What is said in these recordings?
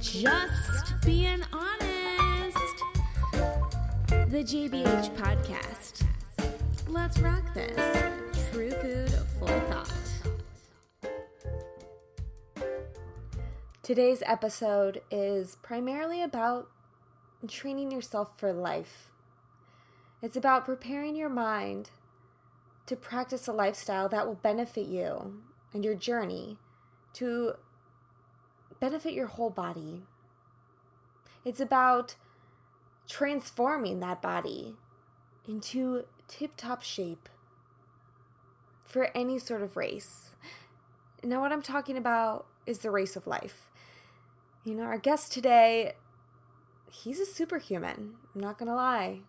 Just being honest. The JBH podcast. Let's rock this. True food, full thought. Today's episode is primarily about training yourself for life. It's about preparing your mind to practice a lifestyle that will benefit you and your journey to benefit your whole body. It's about transforming that body into tip top shape for any sort of race. Now, what I'm talking about is the race of life. You know, our guest today, he's a superhuman. I'm not going to lie.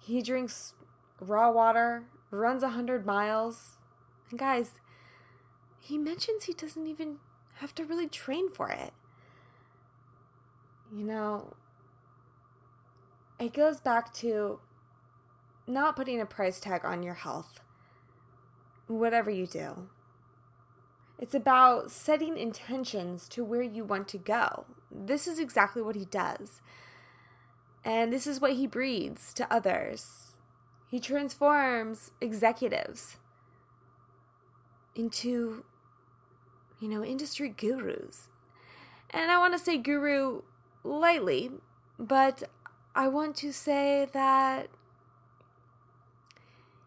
He drinks raw water, runs 100 miles. And guys, he mentions he doesn't even have to really train for it. You know, it goes back to not putting a price tag on your health, whatever you do. It's about setting intentions to where you want to go. This is exactly what he does. And this is what he breeds to others. He transforms executives into you know, industry gurus. And I want to say guru lightly, but I want to say that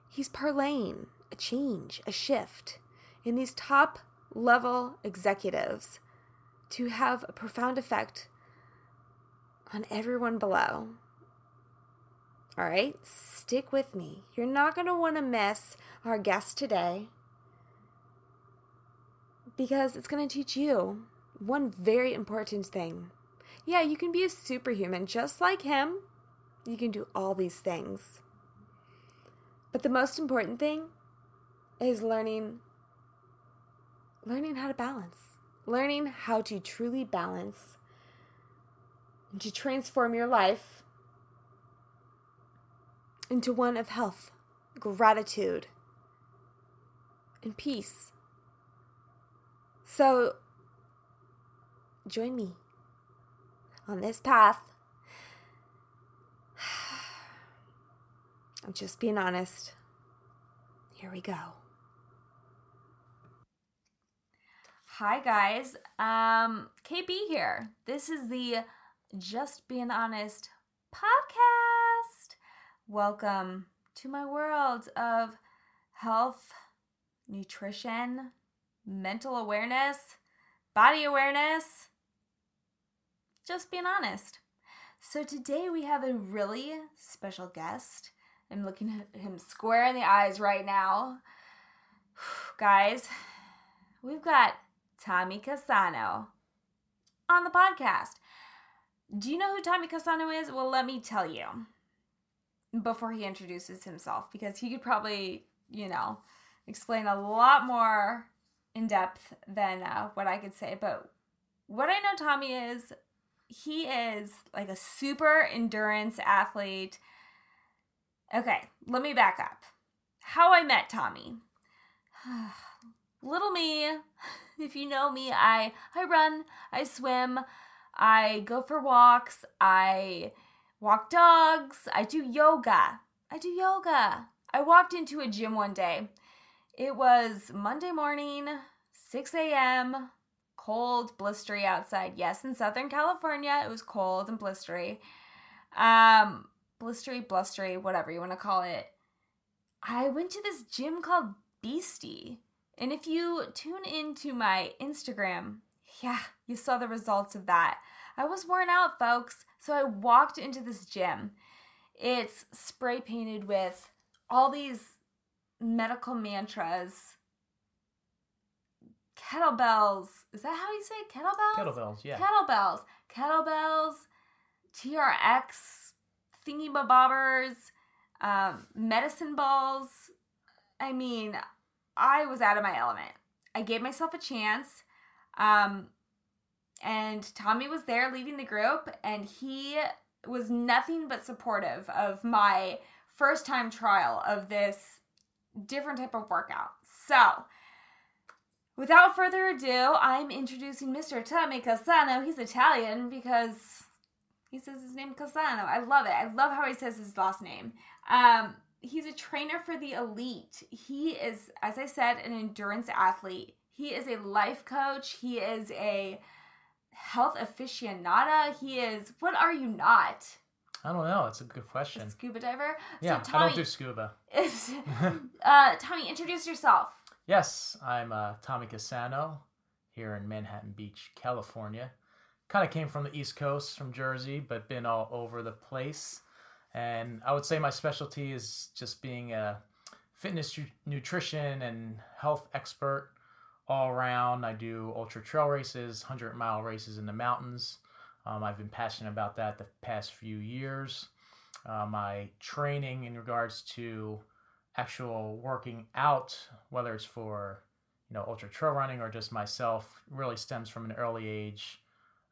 he's parlaying a change, a shift in these top level executives to have a profound effect on everyone below. All right, stick with me. You're not going to want to miss our guest today because it's going to teach you one very important thing. Yeah, you can be a superhuman just like him. You can do all these things. But the most important thing is learning learning how to balance. Learning how to truly balance and to transform your life into one of health, gratitude, and peace. So, join me on this path. I'm just being honest. Here we go. Hi guys, um, KB here. This is the Just Being Honest podcast. Welcome to my world of health, nutrition, mental awareness, body awareness, just being honest. So today we have a really special guest. I'm looking at him square in the eyes right now. Guys, we've got Tommy Cassano on the podcast. Do you know who Tommy Cassano is? Well, let me tell you before he introduces himself because he could probably, you know, explain a lot more in depth than uh, what I could say. But what I know Tommy is, he is like a super endurance athlete. Okay, let me back up. How I met Tommy. Little me, if you know me, I I run, I swim, I go for walks, I walk dogs, I do yoga. I do yoga. I walked into a gym one day it was Monday morning, 6 a.m., cold, blistery outside. Yes, in Southern California, it was cold and blistery. Um, blistery, blustery, whatever you want to call it. I went to this gym called Beastie. And if you tune into my Instagram, yeah, you saw the results of that. I was worn out, folks. So I walked into this gym. It's spray painted with all these medical mantras, kettlebells. Is that how you say it? kettlebells? Kettlebells, yeah. Kettlebells, kettlebells, TRX, thingy bobbers, um, medicine balls. I mean, I was out of my element. I gave myself a chance. Um, and Tommy was there leading the group, and he was nothing but supportive of my first time trial of this different type of workout. So, without further ado, I'm introducing Mr. Tommy Cassano. He's Italian because he says his name Cassano. I love it. I love how he says his last name. Um, he's a trainer for the elite. He is, as I said, an endurance athlete. He is a life coach. He is a health aficionada. He is, what are you not? I don't know. It's a good question. A scuba diver? Yeah, so, I don't do scuba. uh, Tommy, introduce yourself. Yes, I'm uh, Tommy Cassano here in Manhattan Beach, California. Kind of came from the East Coast, from Jersey, but been all over the place. And I would say my specialty is just being a fitness, nutrition, and health expert all around. I do ultra trail races, 100 mile races in the mountains. Um, I've been passionate about that the past few years. Uh, my training in regards to actual working out, whether it's for you know ultra trail running or just myself, really stems from an early age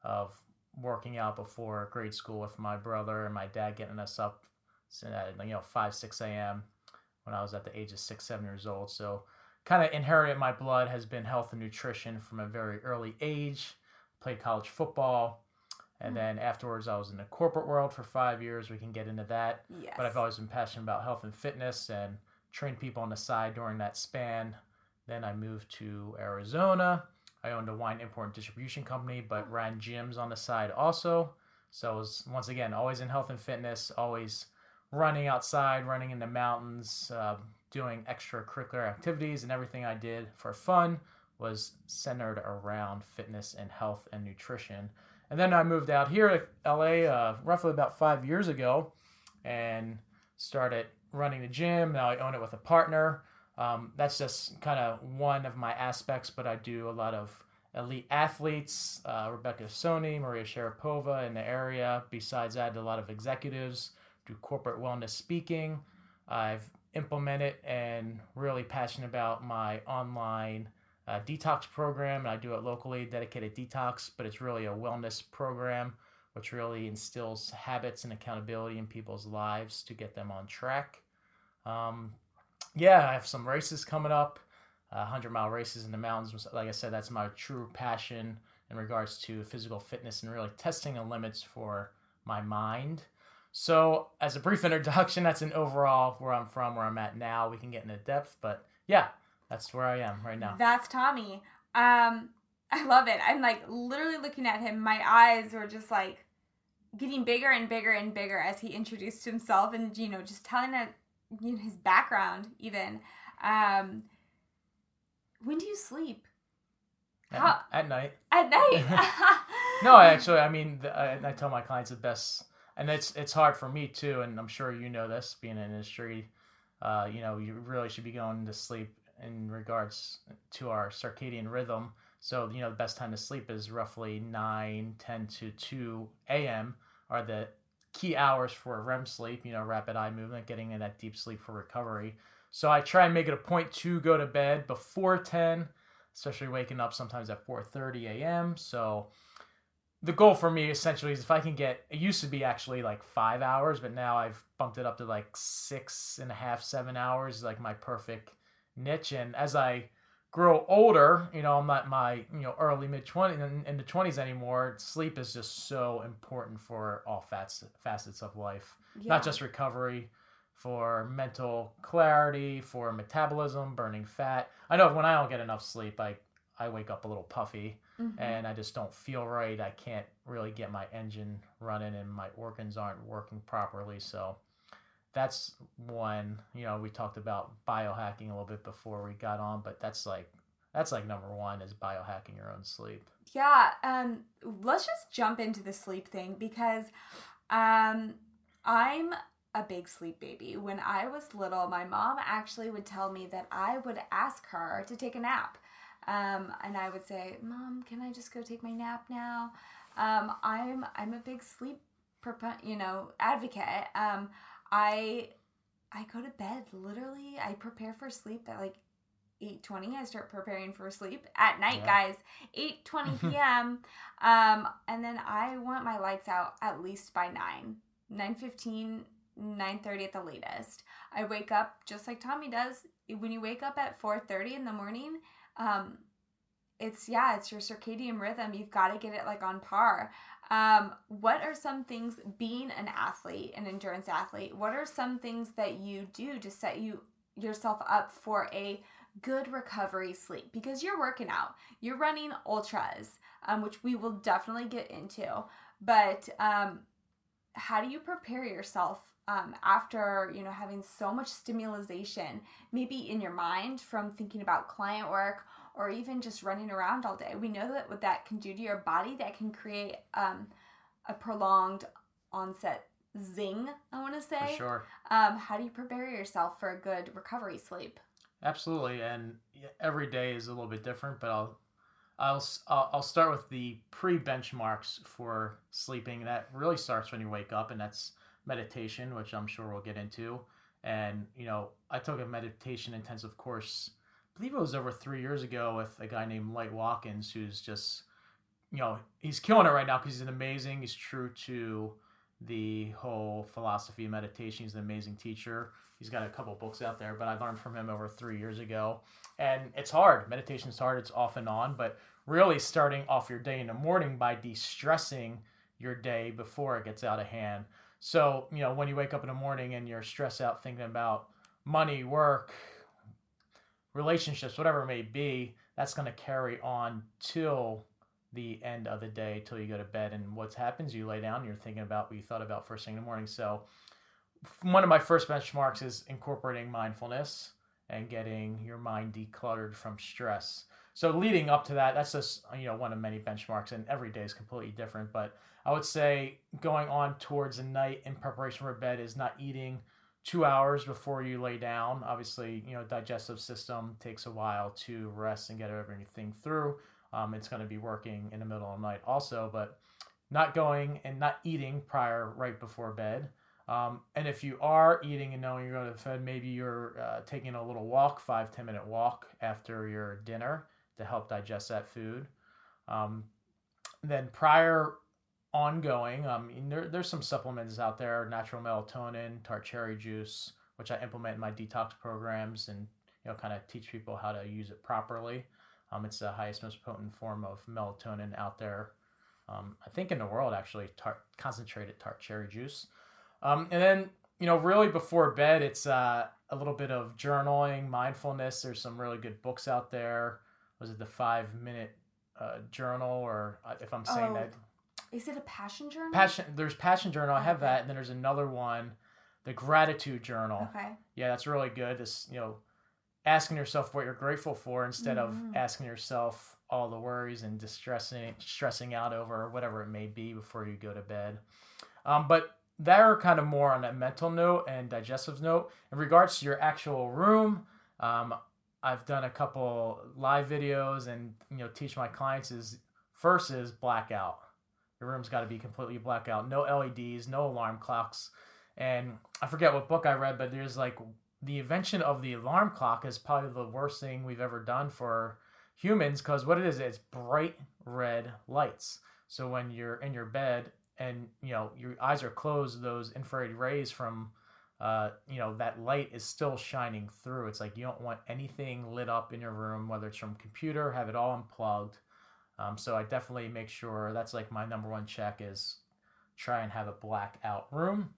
of working out before grade school with my brother and my dad getting us up at you know 5 6 a.m when i was at the age of six seven years old so kind of inherited my blood has been health and nutrition from a very early age played college football and mm-hmm. then afterwards i was in the corporate world for five years we can get into that yes. but i've always been passionate about health and fitness and trained people on the side during that span then i moved to arizona I owned a wine import and distribution company, but ran gyms on the side also. So I was once again always in health and fitness, always running outside, running in the mountains, uh, doing extracurricular activities, and everything I did for fun was centered around fitness and health and nutrition. And then I moved out here to LA uh, roughly about five years ago and started running the gym. Now I own it with a partner. Um, that's just kind of one of my aspects, but I do a lot of elite athletes, uh, Rebecca Soni, Maria Sharapova in the area. Besides that, a lot of executives do corporate wellness speaking. I've implemented and really passionate about my online uh, detox program, and I do it locally, dedicated detox, but it's really a wellness program which really instills habits and accountability in people's lives to get them on track. Um, yeah, I have some races coming up. Uh, 100 mile races in the mountains. Like I said, that's my true passion in regards to physical fitness and really testing the limits for my mind. So, as a brief introduction, that's an overall where I'm from, where I'm at now. We can get into depth, but yeah, that's where I am right now. That's Tommy. Um, I love it. I'm like literally looking at him. My eyes were just like getting bigger and bigger and bigger as he introduced himself and you know just telling it you know, his background even. Um, when do you sleep? At, How, at night. At night. no, I actually, I mean, I, I, tell my clients the best, and it's it's hard for me too, and I'm sure you know this, being in industry. Uh, you know, you really should be going to sleep in regards to our circadian rhythm. So, you know, the best time to sleep is roughly 9, 10 to 2 a.m. are the key hours for REM sleep, you know, rapid eye movement, getting in that deep sleep for recovery. So I try and make it a point to go to bed before 10, especially waking up sometimes at 4:30 a.m. So the goal for me essentially is if I can get it used to be actually like five hours, but now I've bumped it up to like six and a half, seven hours, like my perfect niche. And as I grow older, you know, I'm not my, you know, early mid 20s in the 20s anymore. Sleep is just so important for all facets facets of life, yeah. not just recovery, for mental clarity, for metabolism, burning fat. I know when I don't get enough sleep, I I wake up a little puffy mm-hmm. and I just don't feel right. I can't really get my engine running and my organs aren't working properly. So that's one you know we talked about biohacking a little bit before we got on but that's like that's like number one is biohacking your own sleep. Yeah um let's just jump into the sleep thing because um i'm a big sleep baby. When i was little my mom actually would tell me that i would ask her to take a nap. Um, and i would say mom can i just go take my nap now? Um, i'm i'm a big sleep you know advocate. Um, I I go to bed literally. I prepare for sleep at like 8:20. I start preparing for sleep at night, yeah. guys. 8:20 p.m. um and then I want my lights out at least by 9. 9:15 9:30 at the latest. I wake up just like Tommy does. When you wake up at 4:30 in the morning, um it's yeah, it's your circadian rhythm. You've got to get it like on par. Um, what are some things being an athlete, an endurance athlete? What are some things that you do to set you yourself up for a good recovery sleep? Because you're working out, you're running ultras, um, which we will definitely get into. But um, how do you prepare yourself um, after you know having so much stimulation, maybe in your mind from thinking about client work or even just running around all day. We know that what that can do to your body, that can create um, a prolonged onset zing, I want to say. For sure. Um, how do you prepare yourself for a good recovery sleep? Absolutely, and every day is a little bit different, but I'll I'll I'll start with the pre benchmarks for sleeping. That really starts when you wake up, and that's meditation, which I'm sure we'll get into. And you know, I took a meditation intensive course I believe it was over three years ago with a guy named Light Watkins, who's just, you know, he's killing it right now because he's an amazing, he's true to the whole philosophy of meditation. He's an amazing teacher. He's got a couple books out there, but I learned from him over three years ago. And it's hard. Meditation's hard. It's off and on, but really starting off your day in the morning by de-stressing your day before it gets out of hand. So, you know, when you wake up in the morning and you're stressed out thinking about money, work, relationships, whatever it may be, that's going to carry on till the end of the day, till you go to bed. And what happens, you lay down, you're thinking about what you thought about first thing in the morning. So, one of my first benchmarks is incorporating mindfulness and getting your mind decluttered from stress. So leading up to that, that's just you know one of many benchmarks, and every day is completely different. But I would say going on towards the night in preparation for bed is not eating two hours before you lay down. Obviously, you know, digestive system takes a while to rest and get everything through. Um, it's going to be working in the middle of the night also, but not going and not eating prior right before bed. Um, and if you are eating and knowing you're going to bed, maybe you're uh, taking a little walk, five ten minute walk after your dinner to help digest that food. Um, then prior ongoing. Um, there, there's some supplements out there, natural melatonin, tart cherry juice, which I implement in my detox programs and you know kind of teach people how to use it properly. Um, it's the highest, most potent form of melatonin out there. Um, I think in the world actually, tart, concentrated tart cherry juice. Um, and then you know really before bed, it's uh, a little bit of journaling, mindfulness. There's some really good books out there. Was it the five minute uh, journal or uh, if I'm saying oh, that is it a passion journal? Passion. There's passion journal. I have that, and then there's another one, the gratitude journal. Okay. Yeah, that's really good. This you know, asking yourself what you're grateful for instead mm-hmm. of asking yourself all the worries and distressing, stressing out over whatever it may be before you go to bed. Um, but they're kind of more on a mental note and digestive note. In regards to your actual room, um, I've done a couple live videos and you know teach my clients is first is blackout your room's got to be completely blackout. No LEDs, no alarm clocks. And I forget what book I read, but there's like the invention of the alarm clock is probably the worst thing we've ever done for humans because what it is, it's bright red lights. So when you're in your bed and you know your eyes are closed, those infrared rays from uh, you know that light is still shining through. It's like you don't want anything lit up in your room, whether it's from computer, have it all unplugged. Um, so I definitely make sure that's like my number one check is try and have a blackout room.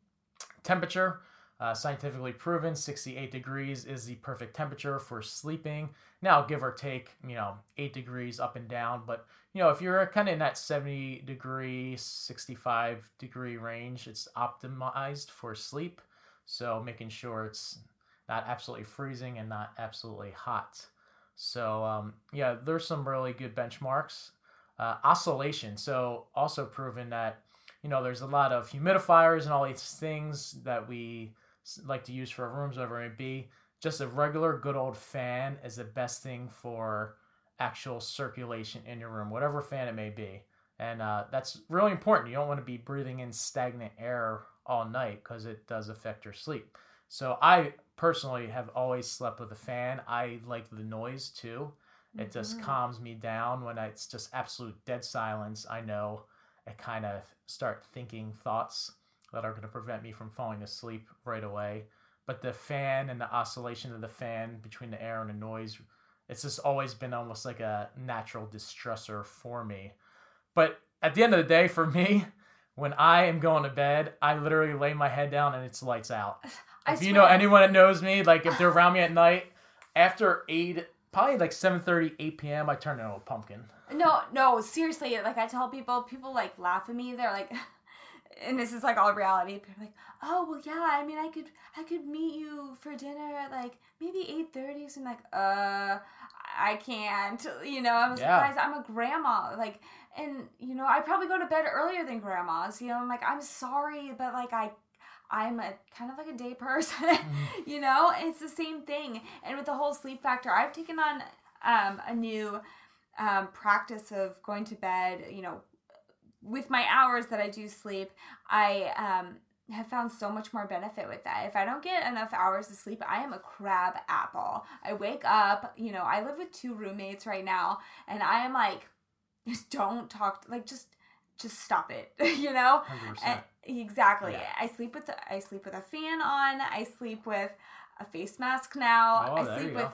Temperature, uh, scientifically proven, 68 degrees is the perfect temperature for sleeping. Now, give or take, you know, 8 degrees up and down, but you know, if you're kind of in that 70 degree, 65 degree range, it's optimized for sleep. So making sure it's not absolutely freezing and not absolutely hot. So um, yeah, there's some really good benchmarks. Uh, oscillation. So also proven that you know there's a lot of humidifiers and all these things that we like to use for our rooms, whatever it may be. Just a regular good old fan is the best thing for actual circulation in your room, whatever fan it may be. And uh, that's really important. You don't want to be breathing in stagnant air all night because it does affect your sleep. So I personally have always slept with a fan. I like the noise too. It mm-hmm. just calms me down when it's just absolute dead silence. I know I kind of start thinking thoughts that are going to prevent me from falling asleep right away. But the fan and the oscillation of the fan between the air and the noise it's just always been almost like a natural distressor for me. But at the end of the day, for me, when I am going to bed, I literally lay my head down and it's lights out. I if you know anyone that knows me, like if they're around me at night, after eight, probably like 7 8 p.m., I turn into a pumpkin. No, no, seriously. Like I tell people, people like laugh at me. They're like, and this is like all reality. People are like, oh well, yeah. I mean, I could, I could meet you for dinner at like maybe eight thirty. So I'm like, uh, I can't. You know, I was Yeah. like, guys, I'm a grandma. Like, and you know, I probably go to bed earlier than grandmas. You know, I'm like, I'm sorry, but like I. I'm a kind of like a day person, you know. It's the same thing, and with the whole sleep factor, I've taken on um, a new um, practice of going to bed, you know, with my hours that I do sleep, I um, have found so much more benefit with that. If I don't get enough hours of sleep, I am a crab apple. I wake up, you know, I live with two roommates right now, and I am like, just don't talk, like just just stop it, you know. 100%. And- exactly. Yeah. I sleep with the, I sleep with a fan on. I sleep with a face mask now. Oh, I sleep with go.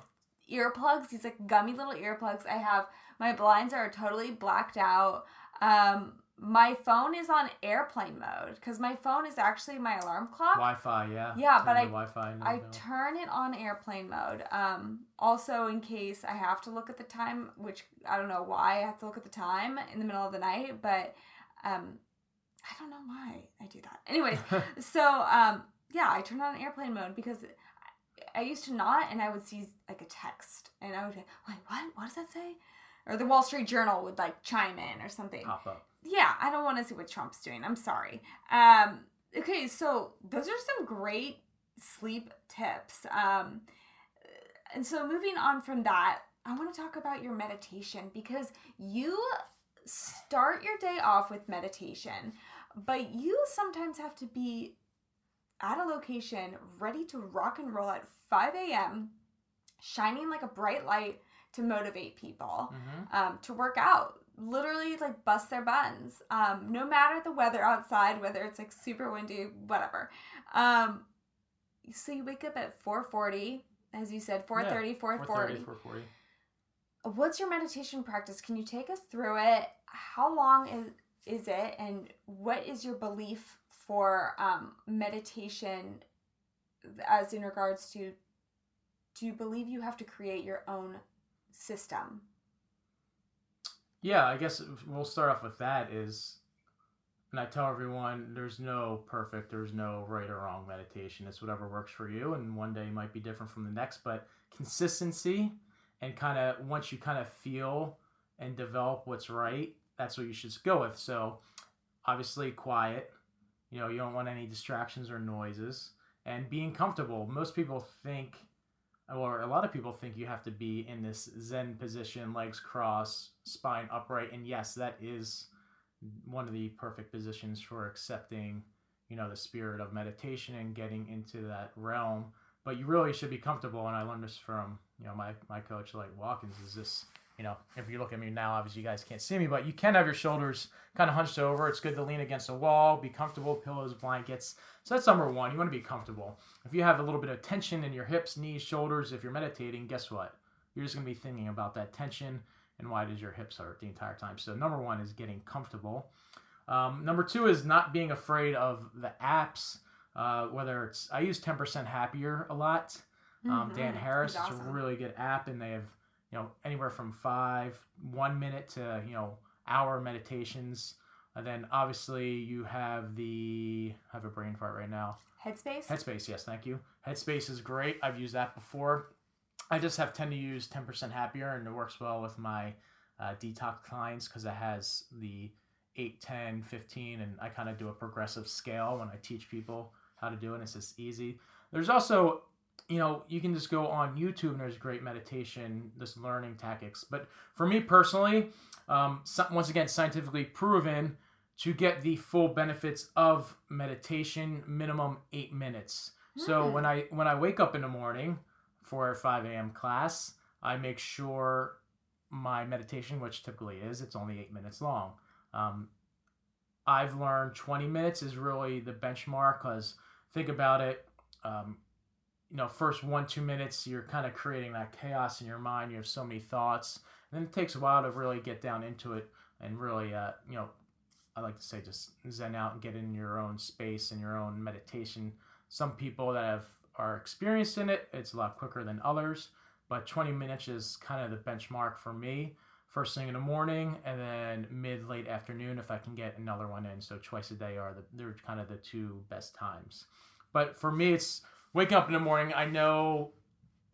earplugs. These like gummy little earplugs. I have my blinds are totally blacked out. Um, my phone is on airplane mode because my phone is actually my alarm clock. Wi-Fi, yeah. Yeah, Turn but I- Wi-Fi. I turn it on airplane mode. Um, also, in case I have to look at the time, which I don't know why I have to look at the time in the middle of the night, but um, I don't know why I do that. Anyways, so um, yeah, I turn on airplane mode because I used to not, and I would see like a text, and I would be like, "What? What does that say?" Or the Wall Street Journal would like chime in or something Pop up. yeah, I don't want to see what Trump's doing. I'm sorry. Um, okay, so those are some great sleep tips. Um, and so moving on from that, I want to talk about your meditation because you start your day off with meditation, but you sometimes have to be at a location ready to rock and roll at 5 a.m., shining like a bright light to motivate people hmm um, to work out literally like bust their buns um, no matter the weather outside whether it's like super windy whatever um, so you wake up at 4.40 as you said 4.30 4.40 430, 440. What's your meditation practice? Can you take us through it? How long is is it? And what is your belief for um, meditation as in regards to do you believe you have to create your own system? Yeah, I guess we'll start off with that is and I tell everyone there's no perfect, there's no right or wrong meditation. It's whatever works for you and one day might be different from the next, but consistency and kind of once you kind of feel and develop what's right, that's what you should go with. So, obviously quiet. You know, you don't want any distractions or noises and being comfortable. Most people think or a lot of people think you have to be in this zen position legs crossed spine upright and yes that is one of the perfect positions for accepting you know the spirit of meditation and getting into that realm but you really should be comfortable and i learned this from you know my, my coach Light Watkins is this you know if you look at me now obviously you guys can't see me but you can have your shoulders kind of hunched over it's good to lean against a wall be comfortable pillows blankets so that's number one you want to be comfortable if you have a little bit of tension in your hips, knees, shoulders, if you're meditating, guess what? You're just going to be thinking about that tension and why does your hips hurt the entire time. So, number one is getting comfortable. Um, number two is not being afraid of the apps, uh, whether it's, I use 10% Happier a lot. Um, Dan Mhm. Harris is a really good app, and they have, you know, anywhere from five, one minute to, you know, hour meditations. And then obviously you have the, I have a brain fart right now. headspace Headspace, yes, thank you. Headspace is great. I've used that before. I just have tend to use 10% happier, and it works well with my uh, detox clients because it has the 8, 10, 15, and I kind of do a progressive scale when I teach people how to do it. And it's just easy. There's also, you know, you can just go on YouTube and there's great meditation, this learning tactics. But for me personally, um, once again, scientifically proven to get the full benefits of meditation, minimum eight minutes. So Hmm. when I when I wake up in the morning for a 5 a.m. class, I make sure my meditation, which typically is, it's only eight minutes long. Um, I've learned 20 minutes is really the benchmark because think about it. Um, you know, first one, two minutes, you're kind of creating that chaos in your mind. You have so many thoughts. And then it takes a while to really get down into it and really, uh, you know, I like to say just zen out and get in your own space and your own meditation. Some people that have are experienced in it, it's a lot quicker than others. But 20 minutes is kind of the benchmark for me. First thing in the morning, and then mid late afternoon if I can get another one in. So twice a day are the they're kind of the two best times. But for me, it's waking up in the morning. I know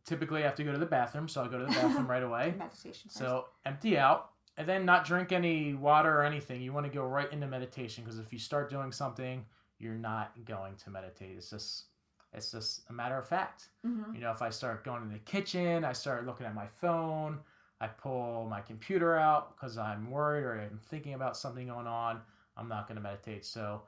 typically I have to go to the bathroom, so I go to the bathroom right away. Meditation. First. So empty out and then not drink any water or anything. You want to go right into meditation because if you start doing something, you're not going to meditate. It's just it's just a matter of fact. Mhm. You know, if I start going in the kitchen, I start looking at my phone, I pull my computer out because I'm worried or I'm thinking about something going on, I'm not going to meditate. So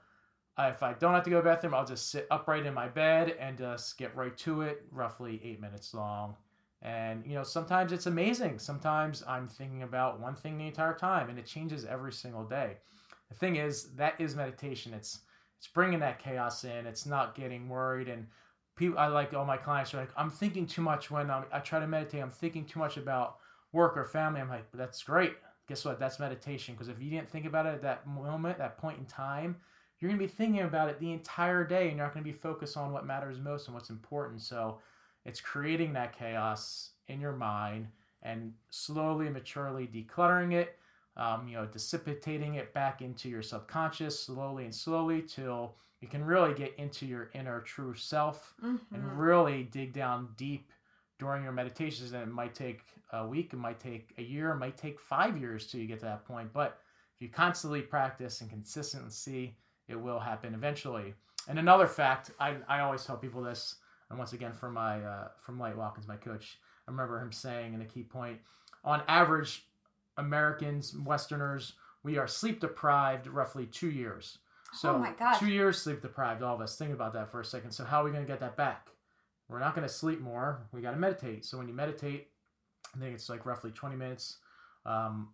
uh, if I don't have to go to the bathroom, I'll just sit upright in my bed and just get right to it, roughly eight minutes long. And, you know, sometimes it's amazing. Sometimes I'm thinking about one thing the entire time and it changes every single day. The thing is, that is meditation. It's, it's bringing that chaos in. It's not getting worried. And people, I like all my clients are like, I'm thinking too much when I'm, I try to meditate. I'm thinking too much about work or family. I'm like, that's great. Guess what? That's meditation. Because if you didn't think about it at that moment, that point in time, you're going to be thinking about it the entire day and you're not going to be focused on what matters most and what's important. So it's creating that chaos in your mind and slowly maturely decluttering it, um, you know, dissipating it back into your subconscious slowly and slowly till you can really get into your inner true self Mhm. and really dig down deep during your meditations. And it might take a week, it might take a year, it might take five years till you get to that point. But if you constantly practice and consistently see, it will happen eventually. And another fact, I, I always tell people this, and once again from my uh, from Light Watkins, my coach, I remember him saying in a key point, on average, Americans, Westerners, we are sleep deprived roughly two years. So Oh my God. two years sleep deprived, all of us. Think about that for a second. So how are we going to get that back? We're not going to sleep more. We got to meditate. So when you meditate, I think it's like roughly 20 minutes. Um,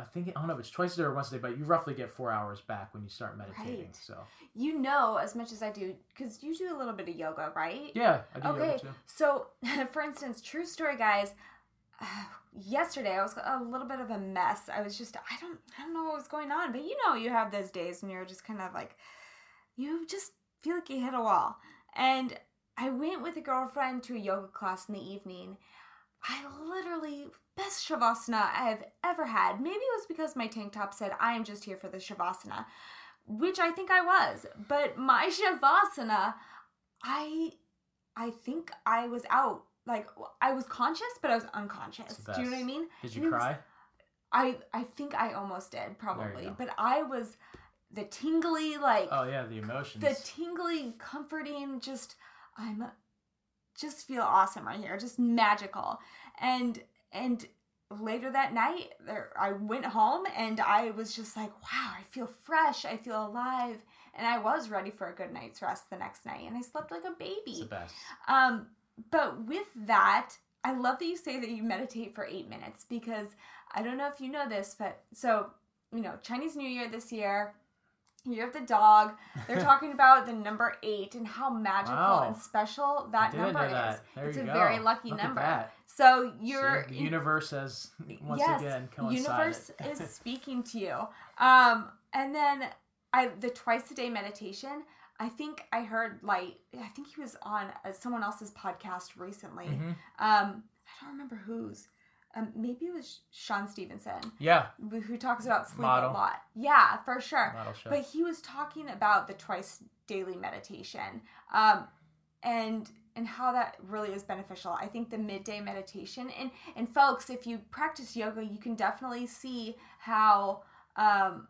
I think I don't know if it's twice a day or once a day, but you roughly get four hours back when you start meditating. Right. So You know as much as I do, because you do a little bit of yoga, right? yeah, I do Okay, yoga too. so for instance, true story, guys. yesterday I was a little bit of a mess. I was just I don't I don't know what was going on, but you know you have those days when you're just kind of like you just feel like you hit a wall. And I went with a girlfriend to a yoga class in the evening. I literally best shavasana I've ever had. Maybe it was because my tank top said I am just here for the shavasana, which I think I was. But my shavasana, I I think I was out. Like I was conscious, but I was unconscious. Do you know what I mean? Did you it was- cry? I I think I almost did probably, but I was the tingly like Oh yeah, the emotions. the tingly, comforting. Just I'm just feel awesome right here, just magical. And and later that night, there I went home and I was just like, wow, I feel fresh, I feel alive, and I was ready for a good night's rest the next night, and I slept like a it's baby. the best. Um, but with that, I love that you say that you meditate for eight minutes because I don't know if you know this, but so, you know, Chinese New Year this year, year of the dog, they're talking about the number eight and how magical Wow. and special that number that. is. It's a go. very lucky Look number. So you're the universe has once yes, again coincided. universe is speaking to you. Um, and then I the twice a day meditation. I think I heard like I think he was on uh, someone else's podcast recently. Mhm. Um, I don't remember whose. Um, maybe it was Shawn Stevenson Yeah, who talks about sleep Model. a lot. Yeah, for sure. But he was talking about the twice daily meditation, um, and and how that really is beneficial. I think the midday meditation and and folks, if you practice yoga, you can definitely see how um,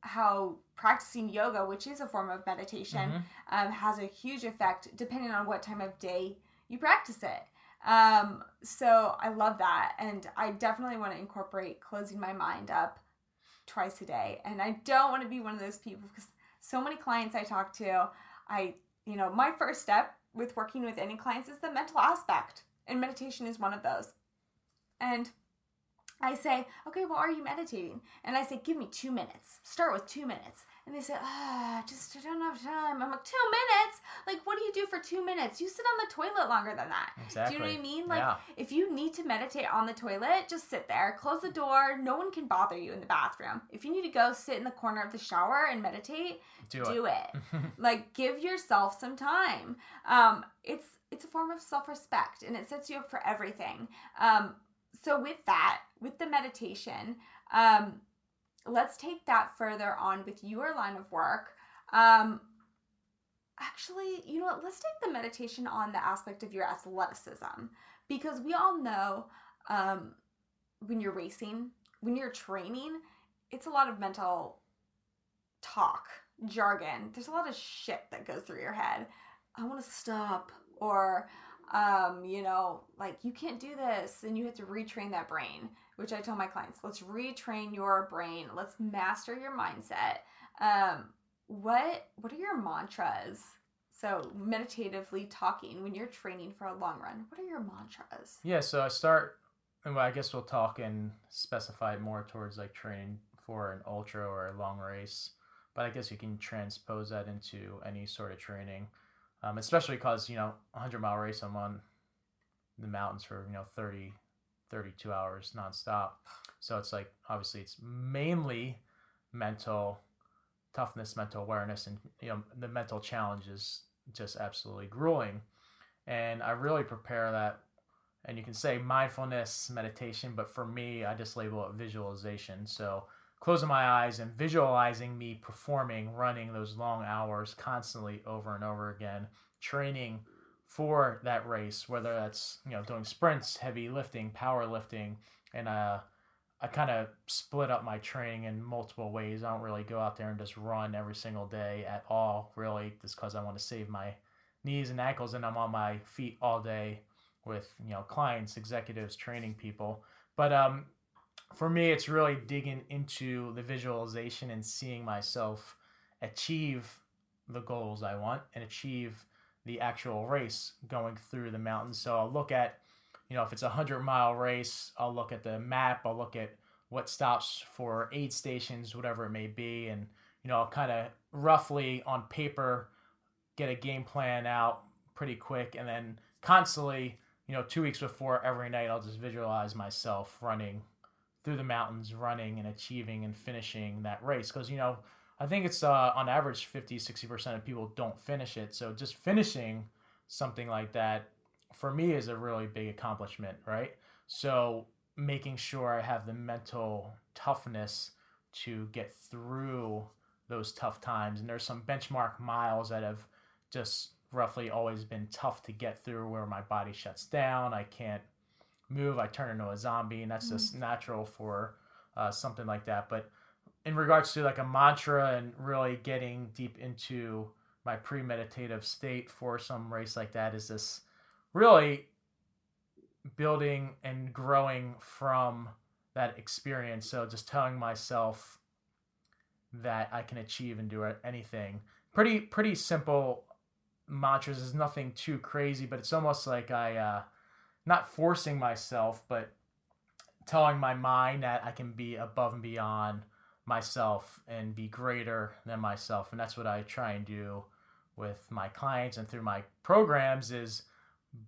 how practicing yoga, which is a form of meditation, Mhm. um, has a huge effect depending on what time of day you practice it. Um, so I love that, and I definitely want to incorporate closing my mind up twice a day. And I don't want to be one of those people because so many clients I talk to, I, you know, my first step with working with any clients is the mental aspect, and meditation is one of those. And I say, okay, well, are you meditating? And I say, give me two minutes. Start with two minutes. And they say, ah, just I don't have time. I'm like, two minutes? Like, what do you do for two minutes? You sit on the toilet longer than that. Exactly. Do you know what I mean? Like, yeah. if you need to meditate on the toilet, just sit there, close the door. No one can bother you in the bathroom. If you need to go sit in the corner of the shower and meditate, Do, do it. it. like, give yourself some time. Um, it's it's a form of self respect, and it sets you up for everything. Um, so with that, with the meditation, um, let's take that further on with your line of work. Um, actually, you know what? Let's take the meditation on the aspect of your athleticism because we all know um, when you're racing, when you're training, it's a lot of mental talk, jargon. There's a lot of shit that goes through your head. I want to stop, or um, you know, like you can't do this, and you have to retrain that brain. Which I tell my clients, let's retrain your brain. Let's master your mindset. Um, what what are your mantras? So meditatively talking when you're training for a long run. What are your mantras? Yeah, so I start, and well, I guess we'll talk and specify more towards like training for an ultra or a long race. But I guess you can transpose that into any sort of training, um, especially because you know, a hundred mile race, I'm on the mountains for you know 30, 32 hours nonstop. So it's like obviously it's mainly mental toughness, mental awareness, and you know the mental challenge is just absolutely grueling. And I really prepare that and you can say mindfulness meditation but for me i just label it visualization so closing my eyes and visualizing me performing running those long hours constantly over and over again training for that race whether that's you know doing sprints heavy lifting power lifting and uh I kind of split up my training in multiple ways. I don't really go out there and just run every single day at all, really, just because I want to save my knees and ankles and I'm on my feet all day with you know clients, executives, training people. But um, for me, it's really digging into the visualization and seeing myself achieve the goals I want and achieve the actual race going through the mountains. So I'll look at, you know, if it's a hundred mile race, I'll look at the map. I'll look at what stops for aid stations, whatever it may be, and you know, I'll kind of roughly on paper get a game plan out pretty quick, and then constantly you know, two weeks before every night, I'll just visualize myself running through the mountains, running and achieving and finishing that race. Because, you know, I think it's uh, on average 50, 60% of people don't finish it. So just finishing something like that for me is a really big accomplishment, right? So making sure I have the mental toughness to get through those tough times. And there's some benchmark miles that have just roughly always been tough to get through where my body shuts down. I can't move. I turn into a zombie, and that's just natural for uh, something like that. But in regards to like a mantra and really getting deep into my premeditative state for some race like that is this really building and growing from that experience. So just telling myself that I can achieve and do anything. Pretty pretty simple mantras is nothing too crazy, but it's almost like I, uh, not forcing myself, but telling my mind that I can be above and beyond myself and be greater than myself. And that's what I try and do with my clients and through my programs is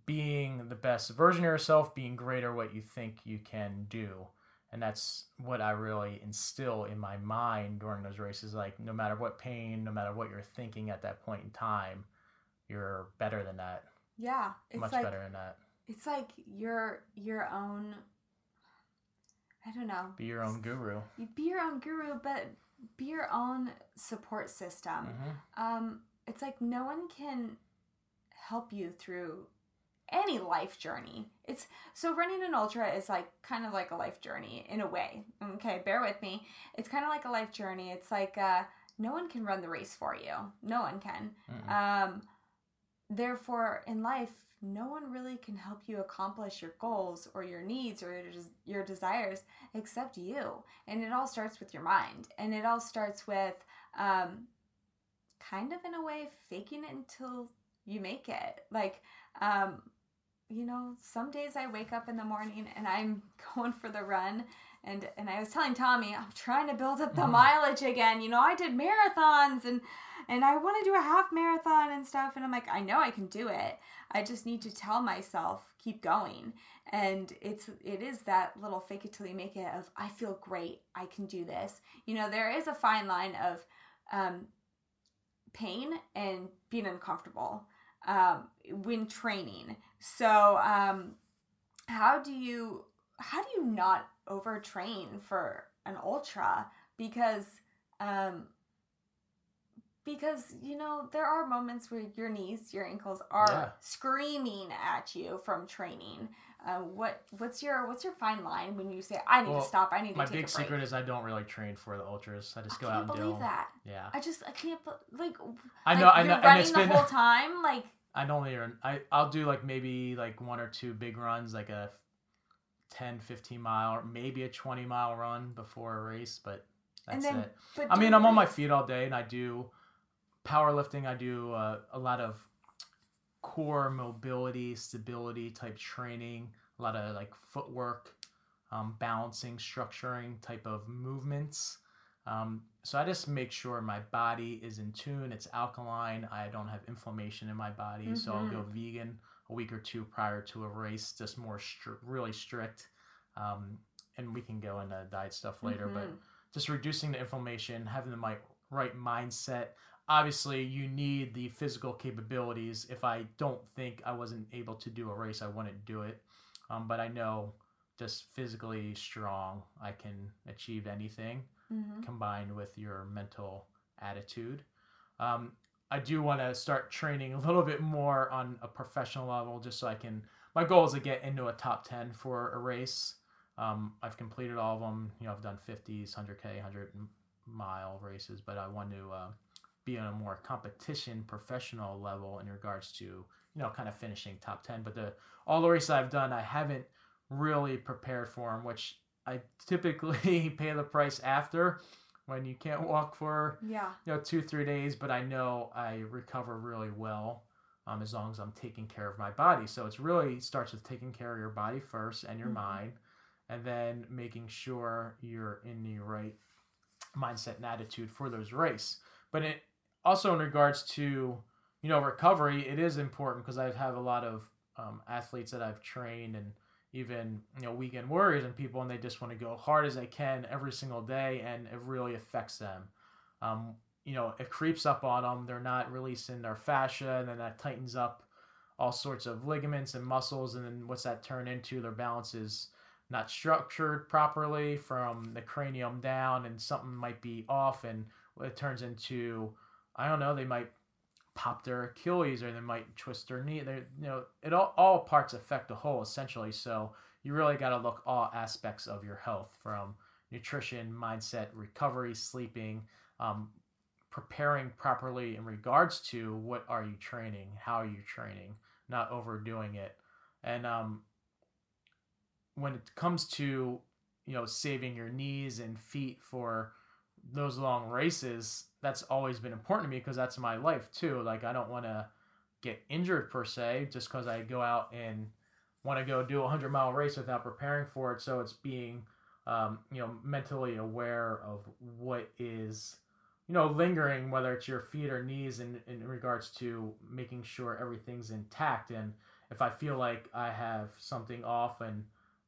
being the best version of yourself, being greater what you think you can do. And that's what I really instill in my mind during those races. Like, no matter what pain, no matter what you're thinking at that point in time, you're better than that. Yeah, it's Much like better than that. it's like your your own. I don't know. Be your own guru. You be your own guru, but be your own support system. hmm Um, it's like no one can help you through any life journey. It's so running an ultra is like kind of like a life journey in a way. Okay, bear with me. It's kind of like a life journey. It's like uh, no one can run the race for you. No one can. Mm-mm. Um, therefore, in life, no one really can help you accomplish your goals or your needs or your, des- your desires except you. And it all starts with your mind. And it all starts with um, kind of in a way faking it until you make it. Like, um, you know, some days I wake up in the morning and I'm going for the run and and I was telling Tommy, I'm trying to build up the Mhm. mileage again. You know, I did marathons and and I want to do a half marathon and stuff and I'm like, I know I can do it. I just need to tell myself keep going. And it's it is that little fake it till you make it of I feel great. I can do this. You know, there is a fine line of um pain and being uncomfortable um, when training. So, um, how do you how do you not overtrain for an ultra? Because um, because you know there are moments where your knees, your ankles are Yeah. screaming at you from training. Uh, what what's your what's your fine line when you say I need Well, to stop? I need to My big secret is I don't really train for the ultras. I just I go can't out and do believe 'em. that. Yeah, I just I can't like. I like, know. I you're know, and running it's the been. whole time. Like I don't even. I I'll do like maybe like one or two big runs, like a 10, 15 mile, or maybe a twenty mile run before a race, but And that's then- it. but I mean, I'm on my feet all day, and I do powerlifting. I do uh, a lot of core mobility, stability type training. A lot of like footwork, um, balancing, structuring type of movements. Um, so I just make sure my body is in tune. It's alkaline. I don't have inflammation in my body. So I'll go vegan a week or two prior to a race, just more stri- really strict. Um, and we can go into diet stuff later, but Mhm. just reducing the inflammation, having the right mindset. Obviously, you need the physical capabilities. If I don't think I wasn't able to do a race, I wouldn't do it. Um, but I know just physically strong, I can achieve anything Mhm. combined with your mental attitude. Um, I do want to start training a little bit more on a professional level just so I can. My goal is to get into a top 10 for a race. Um, I've completed all of them. You know, I've done 50s, 100K, 100 mile races, but I want to uh, be on a more competition professional level in regards to, you know, kind of finishing top 10. But the all the races I've done, I haven't really prepared for them, which I typically pay the price after when you can't walk for Yeah. you know two three days but i know i recover really well um, as long as i'm taking care of my body so it's really starts with taking care of your body first and your Mhm. mind and then making sure you're in the right mindset and attitude for those race but it also in regards to you know recovery it is important because i have a lot of um, athletes that i've trained and even you know weekend warriors and people and they just want to go hard as they can every single day and it really affects them. Um, you know it creeps up on them they're not releasing their fascia and then that tightens up all sorts of ligaments and muscles and then what's that turn into? Their balance is not structured properly from the cranium down and something might be off and it turns into i don't know they might pop their Achilles or they might twist their knee. They, you know, it all, all parts affect the whole essentially. So you really got to look all aspects of your health from nutrition, mindset, recovery, sleeping, um, preparing properly in regards to what are you training, how are you training, not overdoing it, and um, when it comes to you know saving your knees and feet for those long races that's always been important to me because that's my life too. Like i don't want to get injured per se just because i go out and want to go do a 100 mile race without preparing for it. So it's being um, you know mentally aware of what is you know lingering whether it's your feet or knees in, in regards to making sure everything's intact. And if i feel like i have something off and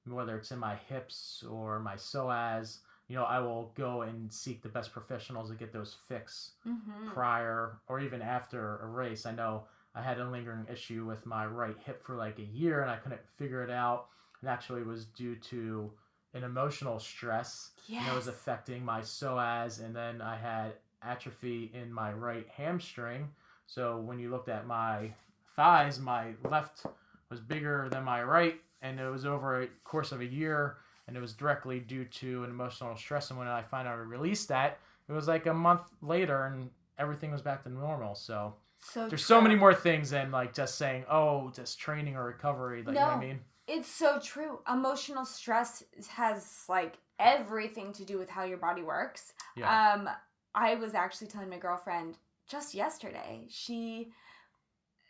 whether it's in my hips or my psoas you know, I will go and seek the best professionals to get those fixed Mm-hmm. prior or even after a race. I know I had a lingering issue with my right hip for like a year and I couldn't figure it out. It actually was due to an emotional stress Yes. it was affecting my psoas and then I had atrophy in my right hamstring. So when you looked at my thighs, my left was bigger than my right and it was over a course of a year and it was directly due to an emotional stress and when I finally released that, it was like a month later and everything was back to normal. So so there's so many more things than like just saying, "Oh, just training or recovery." Like, you know what I No. mean? It's so true. Emotional stress has like everything to do with how your body works. Yeah. Um, I was actually telling my girlfriend just yesterday. She,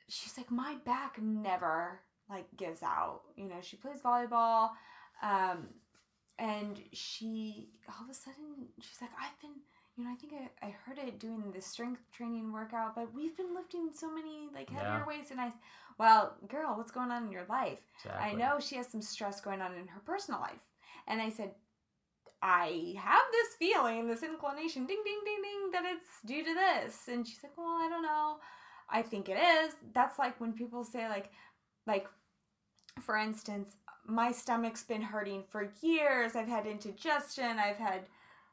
she's like, my back never like gives out. You know, she plays volleyball, um, and she all of a sudden she's like, I've been, you know, I think I, I heard it doing the strength training workout, but we've been lifting so many like heavier Yeah. weights, and I, well, girl, what's going on in your life? I know she has some stress going on in her personal life. And I said, I have this feeling, this inclination, ding, ding, ding, ding, that it's due to this. And she's like, Well, I don't know. I think it is. That's like when people say, like, like, for instance, my stomach's been hurting for years. I've had indigestion. I've had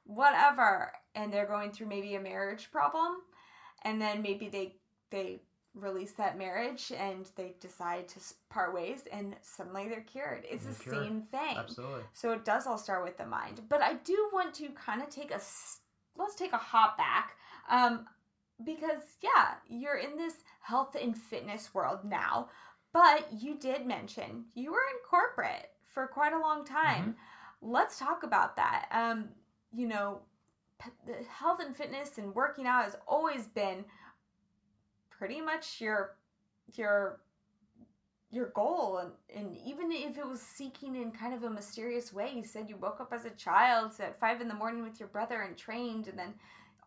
whatever. And they're going through maybe a marriage problem. And then maybe they, they release that marriage and they decide to part ways and suddenly they're cured. It's They're the cured. same thing. Absolutely. So it does all start with the mind. But I do want to kind of take a let's take a hop back. Um because yeah, you're in this health and fitness world now, but you did mention you were in corporate for quite a long time. Let's talk about that. Um you know, p- the health and fitness and working out has always been pretty much your your your goal and, and even if it was seeking in kind of a mysterious way you said you woke up as a child at five in the morning with your brother and trained and then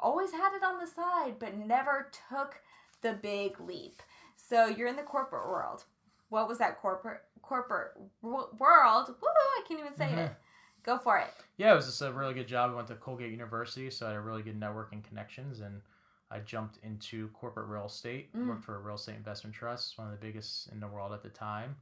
always had it on the side but never took the big leap so you're in the corporate world what was that corporate corporate world woo i can't even say Mhm. it go for it Yeah, it was just a really good job. I went to Colgate University, so I had a really good networking connections, and I jumped into corporate real estate. Mm. Worked for a real estate investment trust, one of the biggest in the world at the time,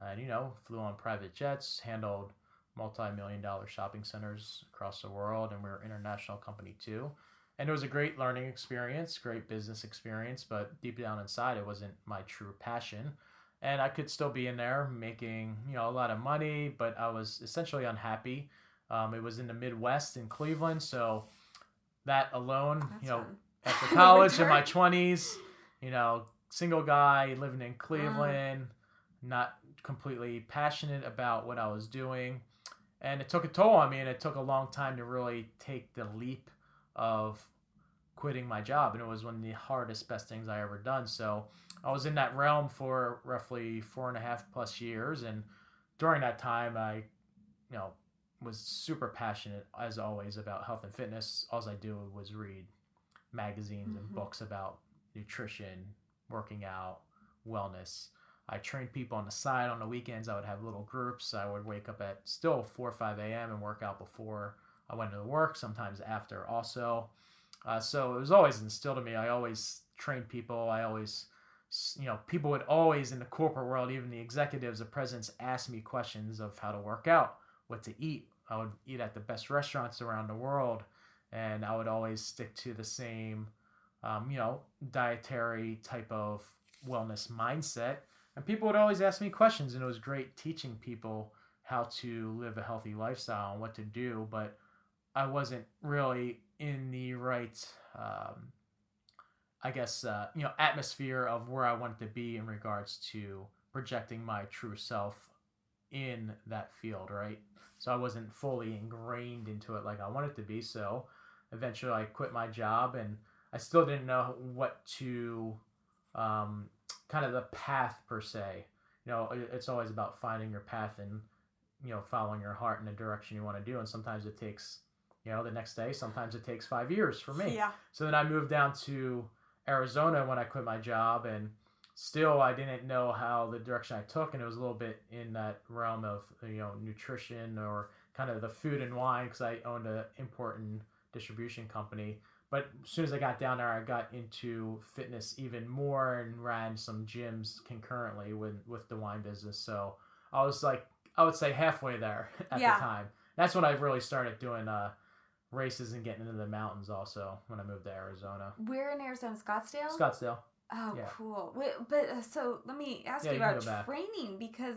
and you know, flew on private jets, handled multi-million dollar shopping centers across the world, and we were an international company too. And it was a great learning experience, great business experience, but deep down inside, it wasn't my true passion and I could still be in there making you know a lot of money, but I was essentially unhappy. Um, it was in the Midwest in Cleveland, so that alone, That's you know, fun. after college in my twenties, you know, single guy living in Cleveland, not completely passionate about what I was doing, and it took a toll on me, and it took a long time to really take the leap of quitting my job, and it was one of the hardest, best things I ever done. So I was in that realm for roughly four and a half plus years, and during that time, I, you know, was super passionate as always about health and fitness. All I do was read magazines and Mhm. books about nutrition, working out, wellness. I trained people on the side on the weekends. I would have little groups. I would wake up at still 4 or 5 a.m. and work out before I went to work, sometimes after also. Uh, so it was always instilled in me. I always trained people. I always, you know, people would always in the corporate world, even the executives, the presidents, ask me questions of how to work out, what to eat. I would eat at the best restaurants around the world, and I would always stick to the same, um, you know, dietary type of wellness mindset. And people would always ask me questions, and it was great teaching people how to live a healthy lifestyle and what to do. But I wasn't really in the right, um, I guess, uh, you know, atmosphere of where I wanted to be in regards to projecting my true self in that field, right? So I wasn't fully ingrained into it like I wanted to be. So eventually I quit my job and I still didn't know what to, um, kind of the path per se. You know, it's always about finding your path and, you know, following your heart in the direction you want to do. And sometimes it takes, you know, the next day, sometimes it takes five years for me. yeah So then I moved down to Arizona when I quit my job, and still I didn't know how the direction I took, and it was a little bit in that realm of you know nutrition or kind of the food and wine because I owned an import and distribution company. But as soon as I got down there, I got into fitness even more and ran some gyms concurrently with with the wine business. So I was like, I would say halfway there at Yeah. the time. That's when I really started doing uh, races and getting into the mountains. Also, when I moved to Arizona, we're in arizona scottsdale Scottsdale. Oh, Yeah. cool. Wait, but uh, so let me ask Yeah, you you about training because,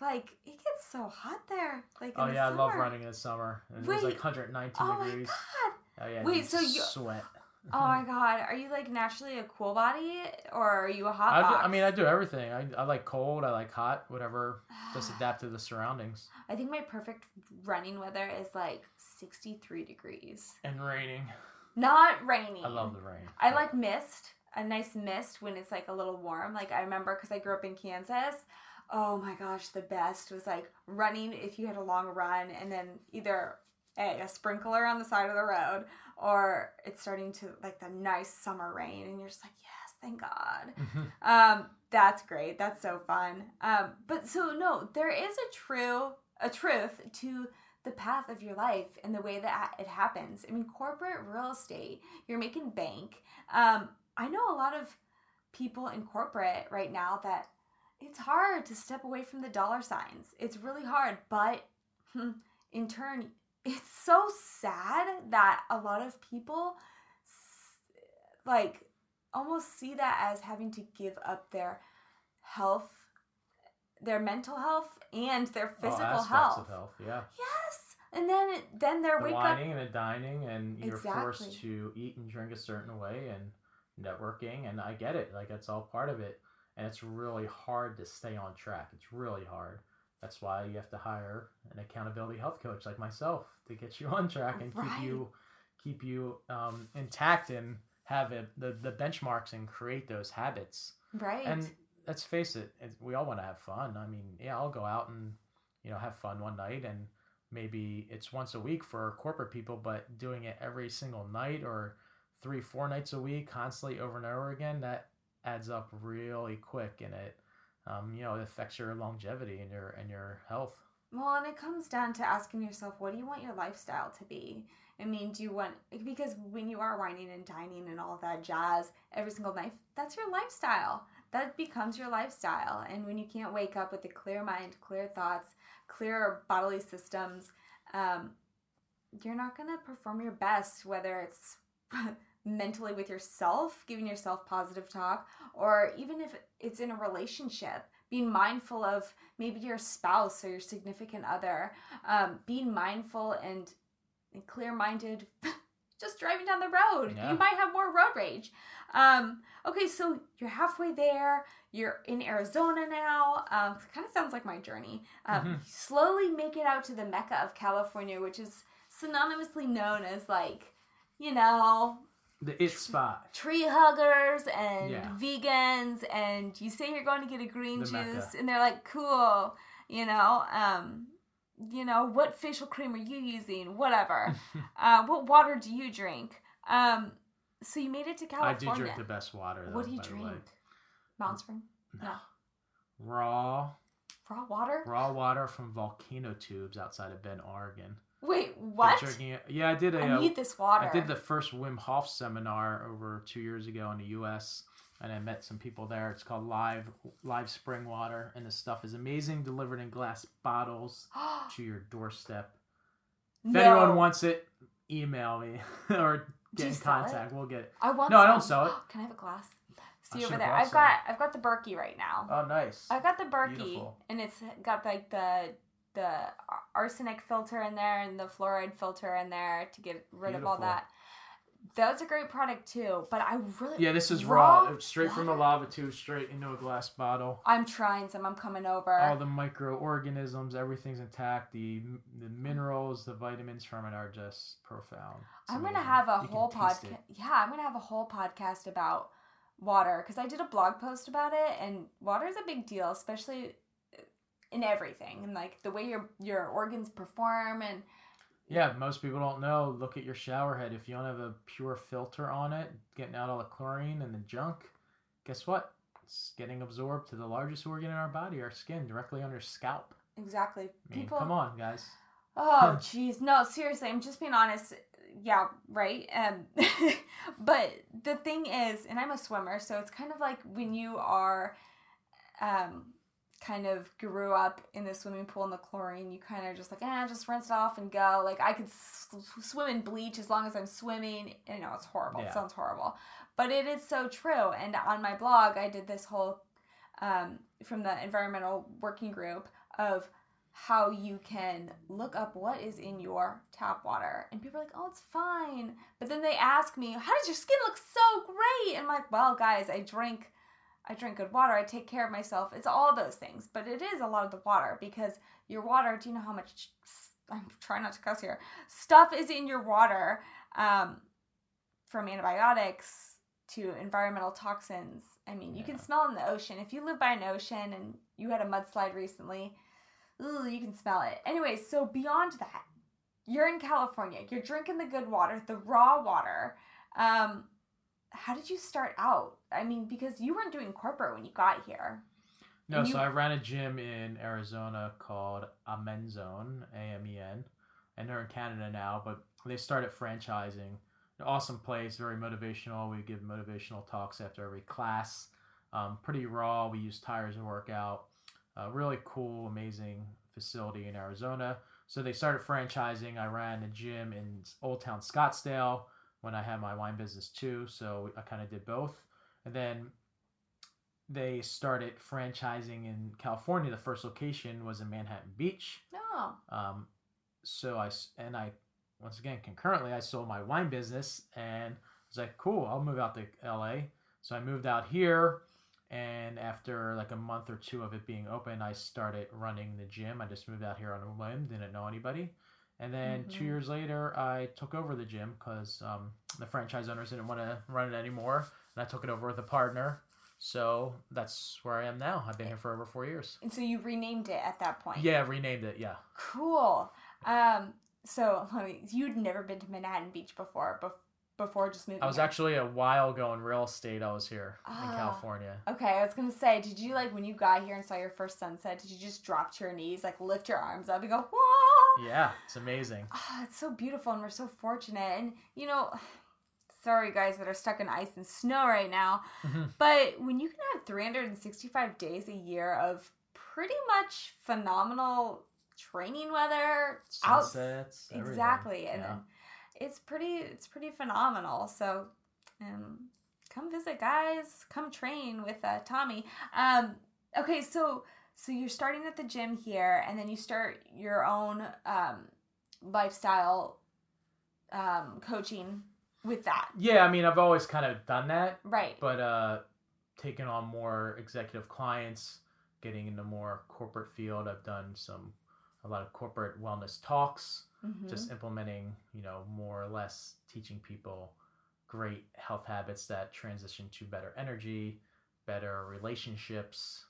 like, it gets so hot there. Like, in Oh yeah, I love running in the summer. And it was Wait. like 119 Oh my degrees. god! Oh yeah. Wait, so you- sweat. Oh my god! Are you like naturally a cool body, or are you a hot I, do- box? I mean, I do everything. I, I like cold. I like hot. Whatever. Just adapt to the surroundings. I think my perfect running weather is like 63 degrees. And raining. Not raining. I love the rain. I like mist. a nice mist when it's like a little warm. Like I remember because I grew up in Kansas. Oh my gosh, the best was like running if you had a long run and then either a, a sprinkler on the side of the road or it's starting to like the nice summer rain and you're just like, yes, thank God. Mhm. Um, that's great. That's so fun. Um, but so no, there is a true a truth to the path of your life and the way that it happens. I mean, corporate real estate, you're making bank. Um, I know a lot of people in corporate right now that it's hard to step away from the dollar signs. It's really hard, but hmm, in turn, it's so sad that a lot of people like almost see that as having to give up their health, their mental health, and their oh, physical aspects health. of health, yeah. Yes, and then then they're the wake up. wining and the dining, and you're forced to eat and drink a certain way, and networking, and I get it. Like it's all part of it, and it's really hard to stay on track. It's really hard. That's why you have to hire an accountability health coach like myself to get you on track and Right. keep you keep you um, intact and have it, the the benchmarks and create those habits. Right. And let's face it, it we all want to have fun. I mean, yeah, I'll go out and you know have fun one night, and maybe it's once a week for corporate people, but doing it every single night or three, four nights a week, constantly over and over again, that adds up really quick, and it um, you know it affects your longevity and your and your health. Well, and it comes down to asking yourself, what do you want your lifestyle to be? I mean, do you want because when you are wining and dining and all that jazz every single night, that's your lifestyle. That becomes your lifestyle. And when you can't wake up with a clear mind, clear thoughts, clear bodily systems, um, you're not to perform your best, whether it's mentally with yourself, giving yourself positive talk, or even if it's in a relationship, being mindful of maybe your spouse or your significant other, um, being mindful and, and clear minded, just driving down the road. Yeah. You might have more road rage. Um, okay, so you're halfway there. You're in Arizona now. Um, kind of sounds like my journey. Um, Mhm. Slowly make it out to the Mecca of California, which is synonymously known as like, you know, The it spot. tree huggers and Yeah. vegans and you say you're going to get a green The juice Mecca. and they're like cool you know um you know what facial cream are you using whatever uh, what water do you drink um so you made it to California. I do drink the best water. Though, what do you by the way. drink mountain spring No. No. Raw, raw water raw water from volcano tubes outside of Bend, Oregon. Wait what drinking it- Yeah, I did a. i uh, need this water I did the first Wim Hof seminar over two years ago in the U.S. and I met some people there. It's called Live Live Spring Water, and the stuff is amazing, delivered in glass bottles to your doorstep. If no. anyone wants it, email me or get in contact. We'll get it. i want No, I don't sell it. can i have a glass I see over there i've some. got i've got the berkey right now Oh, nice. I've got the Berkey, Beautiful. and it's got like the the arsenic filter in there and the fluoride filter in there to get rid of all Beautiful. that. That's a great product too, but I really Yeah, this is raw, Raw straight from the lava tube, straight into a glass bottle. I'm trying some. I'm coming over. All the microorganisms, everything's intact. The the minerals, the vitamins from it are just profound. It's I'm gonna have a You whole podcast. Yeah, I'm gonna have a whole podcast about water because I did a blog post about it, and water is a big deal, especially in everything and like the way your your organs perform and Yeah, most people don't know. Look at your shower head. If you don't have a pure filter on it, getting out all the chlorine and the junk, guess what? It's getting absorbed to the largest organ in our body, our skin, directly on your scalp. exactly I mean, people. come on, guys. Oh, jeez. No, seriously, I'm just being honest. Yeah, right. Um, but the thing is, and I'm a swimmer, so it's kind of like when you are, um, kind of grew up in the swimming pool in the chlorine, you kind of just like, eh, just rinse it off and go. Like I could s- swim in bleach as long as I'm swimming. I know it's horrible. It sounds horrible, but it is so true. And on my blog, I did this whole, um, from the environmental working group of how you can look up what is in your tap water. And people are like, oh, it's fine. But then they ask me, how does your skin look so great? And I'm like, well, guys, I drink. I drink good water. I take care of myself. It's all those things, but it is a lot of the water because your water. Do you know how much? I'm trying not to cuss here. Stuff is in your water um, from antibiotics, to environmental toxins. I mean, you can smell in the ocean. If you live by an ocean and you had a mudslide recently, ooh, you can smell it. Anyway, so beyond that, you're in California. You're drinking the good water, the raw water. Um, how did you start out? I mean, because you weren't doing corporate when you got here. No, And so I ran a gym in Arizona called Amen Zone, A M E N, and they're in Canada now, but they started franchising. An awesome place, very motivational. We give motivational talks after every class. Um, pretty raw. We use tires to work out. Uh, really cool, amazing facility in Arizona. So they started franchising. I ran a gym in Old Town Scottsdale when I had my wine business too. So I kind of did both. And then they started franchising in California. The first location was in Manhattan Beach. No. Um, so I and I once again concurrently I sold my wine business and I was like, cool, I'll move out to LA. So I moved out here, and after like a month or two of it being open, I started running the gym. I just moved out here on a whim, didn't know anybody. And then two Mhm. years later, I took over the gym because um, the franchise owners didn't want to run it anymore, and I took it over with a partner. So that's where I am now. I've been here for over four years. And so you renamed it at that point. Yeah, renamed it. Yeah. Cool. Um, so let me, you'd never been to Manhattan Beach before, bef- before just moving. I was here. actually a while ago in real estate. I was here Ah. in California. Okay, I was gonna say, did you like when you got here and saw your first sunset? Did you just drop to your knees, like lift your arms up and go, "Whoa!" Yeah, it's amazing. Ah, it's so beautiful, and we're so fortunate. And you know, sorry guys that are stuck in ice and snow right now, Mhm. but when you can have 365 days a year of pretty much phenomenal training weather, Sunsets. exactly, and Yeah. it's pretty, it's pretty phenomenal. So, um, come visit, guys. Come train with uh, Tommy. Um, okay, so so you're starting at the gym here, and then you start your own um, lifestyle um, coaching with that, yeah, I mean, I've always kind of done that, right? but uh, taking on more executive clients, getting into more corporate field. I've done some a lot of corporate wellness talks. Mhm. just implementing, you know, more or less teaching people great health habits that transition to better energy, better relationships,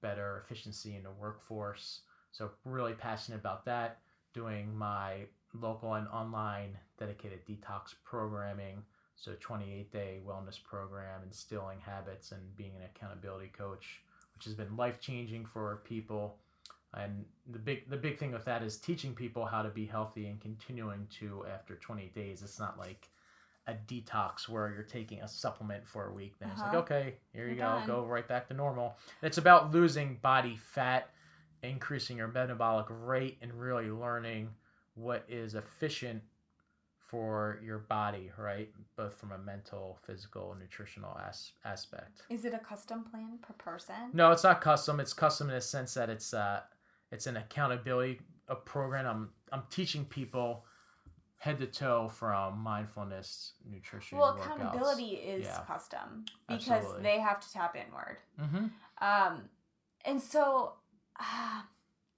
better efficiency in the workforce. So really passionate about that. Doing my local and online dedicated detox programming. So 28 day wellness program, instilling habits and being an accountability coach, which has been life changing for people and the big the big thing with that is teaching people how to be healthy and continuing to after 20 days it's not like a detox where you're taking a supplement for a week then it's like Uh-huh. okay here you You're go done. go right back to normal it's about losing body fat increasing your metabolic rate and really learning what is efficient for your body right both from a mental physical nutritional as- aspect Is it a custom plan per person? no, it's not custom. It's custom in the sense that it's uh, it's an accountability a program. I'm I'm teaching people head to toe from mindfulness, nutrition, Well, workouts. accountability is Yeah. custom because Absolutely. they have to tap inward. Mm-hmm. Um, and so, uh,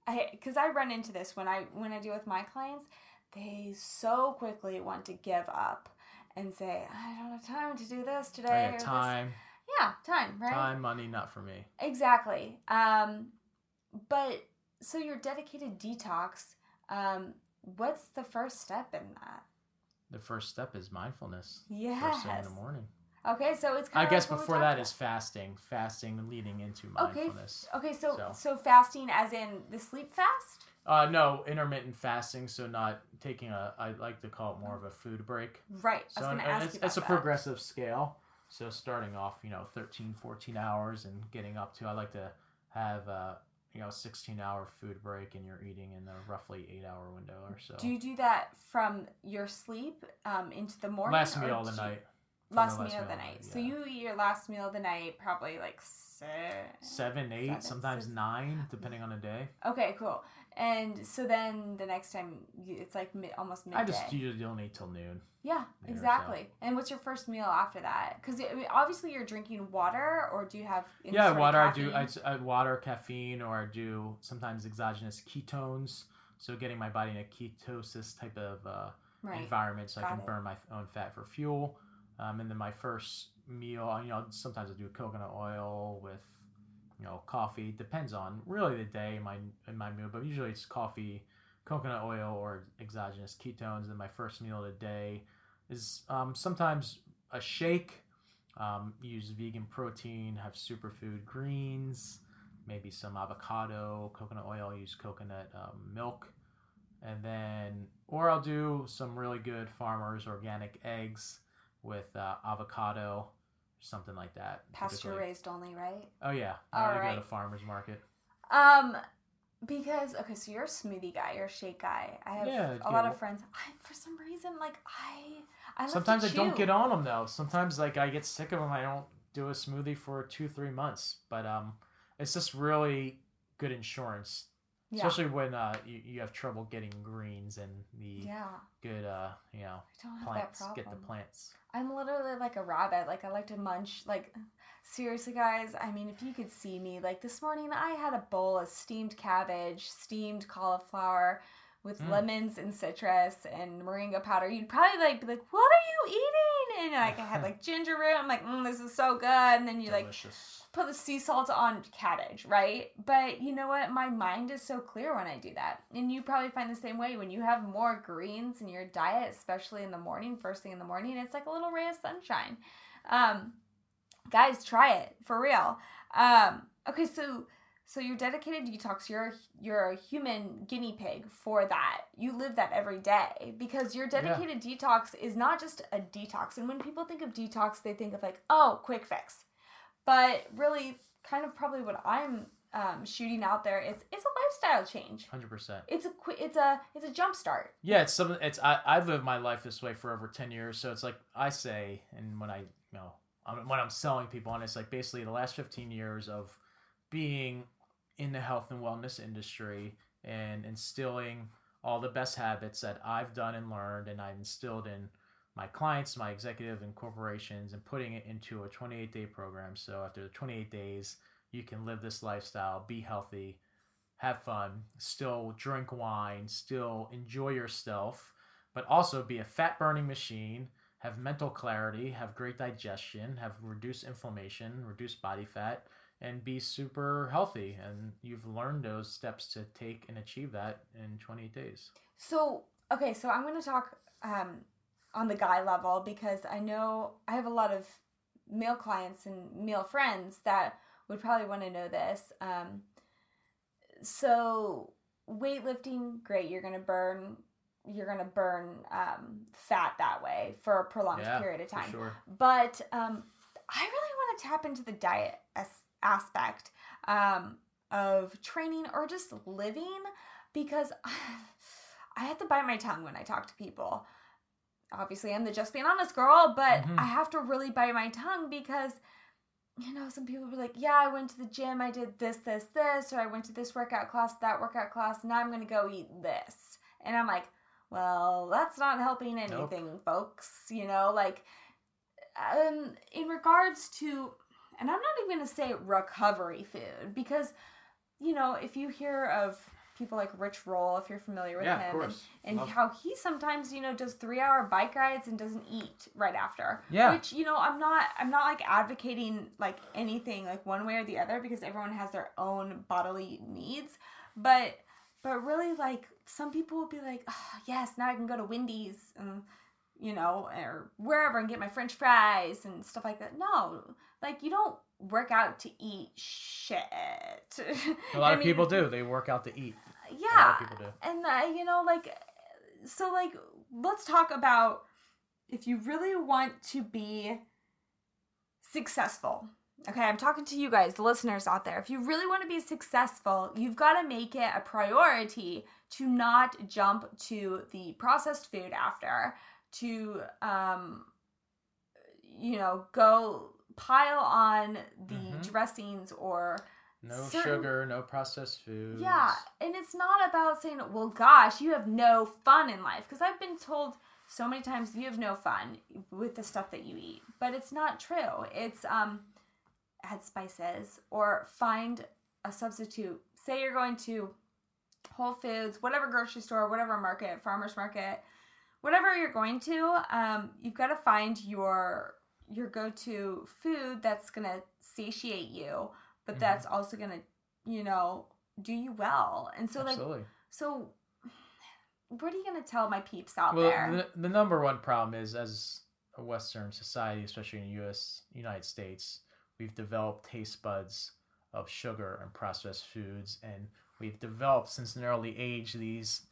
I because I run into this when I when I deal with my clients, they so quickly want to give up and say, I don't have time to do this today. Got this." time, Yeah, time, right? time, money, not for me. Exactly. Um, but so your dedicated detox. Um, what's the first step in that? The first step is mindfulness. Yes. First thing in the morning. Okay, so it's. I Kind guess like before that about. is fasting. Fasting leading into mindfulness. Okay, so, So- so fasting as in the sleep fast? Uh, no, intermittent fasting. So not taking a. I like to call it more of a food break. Right. I was So going to ask it's, you about it's a that. progressive scale. So starting off, you know, 13, 14 hours and getting up to, I like to have, uh, you know, 16 hour food break and you're eating in a roughly eight hour window or so. Do you do that from your sleep um, into the morning? last meal of the night. from Last, the meal of the night. So yeah. you eat your last meal of the night probably like six. Seven, eight, seven, sometimes six. nine, depending on the day. Okay, cool. And so then the next time you, it's like mid, almost midday. I just usually don't eat till noon. yeah, exactly. And what's your first meal after that? Because I mean, obviously you're drinking water, or do you have? any yeah, sort of water. I do. caffeine? I, I water, caffeine, or I do sometimes exogenous ketones. So getting my body in a ketosis type of uh, right. environment so I can it. burn my own fat for fuel. Um, and then my first meal, you know, sometimes I do coconut oil with, you know, coffee. Depends on really the day in my in my mood, but usually it's coffee, coconut oil, or exogenous ketones. And my first meal of the day is um, sometimes a shake. Um, use vegan protein, have superfood greens, maybe some avocado, coconut oil. Use coconut um, milk, and then or I'll do some really good farmers organic eggs with uh, avocado, something like that. Pasture raised only, right? Oh yeah, All I go to farmers market. Um, because okay, so you're a smoothie guy, you're a shake guy. I have Yeah, a lot of friends. I, for some reason, like I, I Sometimes I don't get on them though. Sometimes like I get sick of them. I don't do a smoothie for two three months. But um, it's just really good insurance, Yeah, especially when uh you, you have trouble getting greens and the yeah. good uh you know I don't have plants get the plants. I'm literally like a rabbit. Like I like to munch. Like seriously, guys. I mean, if you could see me, like this morning, I had a bowl of steamed cabbage, steamed cauliflower, with Mm. lemons and citrus and moringa powder. You'd probably like be like, "What are you eating?" And like I had like ginger root. I'm like, mm, "This is so good." And then you like put the sea salt on cabbage, right? But you know what? My mind is so clear when I do that. And you probably find the same way when you have more greens in your diet, especially in the morning, first thing in the morning, it's like a little ray of sunshine. Um, guys, try it for real. Um, okay, so so you're dedicated detox. You're you're a human guinea pig for that. You live that every day because your dedicated detox is not just a detox. And when people think of detox, they think of like, oh, quick fix but really kind of probably what i'm um, shooting out there is it's a lifestyle change Hundred percent. it's a it's a it's a jump start Yeah, it's something. It's I I've lived my life this way for over ten years, so it's like I say, and when I you know I'm, when I'm selling people on, it's like basically the last fifteen years of being in the health and wellness industry and instilling all the best habits that I've done and learned, and I've instilled in my clients, my executive and corporations, and putting it into a 28 day program. So after the 28 days, you can live this lifestyle, be healthy, have fun, still drink wine, still enjoy yourself, but also be a fat burning machine, have mental clarity, have great digestion, have reduced inflammation, reduced body fat, and be super healthy. And you've learned those steps to take and achieve that in 28 days. so okay so i'm going to talk um, on the guy level because i know i have a lot of male clients and male friends that would probably want to know this um, so weightlifting great you're going to burn you're going to burn um, fat that way for a prolonged Yeah, period of time sure. but um, I really want to tap into the diet as- aspect um, of training or just living because I have to bite my tongue when I talk to people. Obviously, I'm the just being honest girl, but Mhm. I have to really bite my tongue because, you know, some people be like, yeah, I went to the gym, I did this, this, this, or I went to this workout class, that workout class, now I'm going to go eat this. And I'm like, well, that's not helping Nope. anything, folks. You know, like, um, in regards to, and I'm not even going to say recovery food because, you know, if you hear of people like Rich Roll, if you're familiar with Yeah, of him, course. and, and how he sometimes, you know, does three hour bike rides and doesn't eat right after. Yeah. Which, you know, I'm not, I'm not like advocating like anything like one way or the other because everyone has their own bodily needs. But, but really like some people will be like, oh, yes, now I can go to Wendy's and, you know, or wherever and get my french fries and stuff like that. No, like you don't work out to eat shit. A lot I of mean, people do. They work out to eat. A lot Yeah. of people do. And uh, you know, like, so like, let's talk about if you really want to be successful. Okay, I'm talking to you guys, the listeners out there. If you really want to be successful, you've got to make it a priority to not jump to the processed food after, to, um, you know, go pile on the Mhm. dressings or No certain- sugar, no processed foods. yeah, and it's not about saying, well, gosh, you have no fun in life. Because I've been told so many times you have no fun with the stuff that you eat. But it's not true. It's um, add spices or find a substitute. Say you're going to Whole Foods, whatever grocery store, whatever market, farmer's market, whatever you're going to, um, you've got to find your your go-to food that's gonna satiate you, but Mhm. that's also gonna, you know, do you well. And so like so what are you gonna tell my peeps out well, there? the, the number one problem is as a Western society, especially in the U.S. United States, we've developed taste buds of sugar and processed foods, and we've developed since an early age these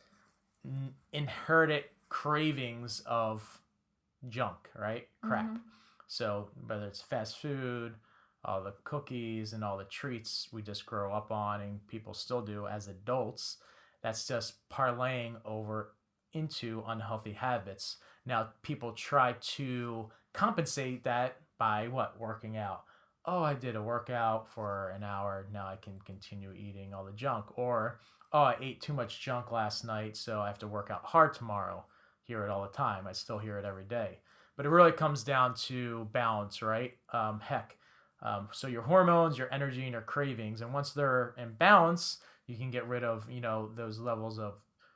n- inherited cravings of junk, right? Crap. Mhm. So whether it's fast food, all the cookies and all the treats we just grow up on and people still do as adults, that's just parlaying over into unhealthy habits. Now people try to compensate that by what? Working out. Oh, I did a workout for an hour, now I can continue eating all the junk. Or, oh, I ate too much junk last night, so I have to work out hard tomorrow. Hear it all the time. I still hear it every day but it really comes down to balance, right? Um, heck, um, so your hormones, your energy, and your cravings, and once they're in balance, you can get rid of you know those levels of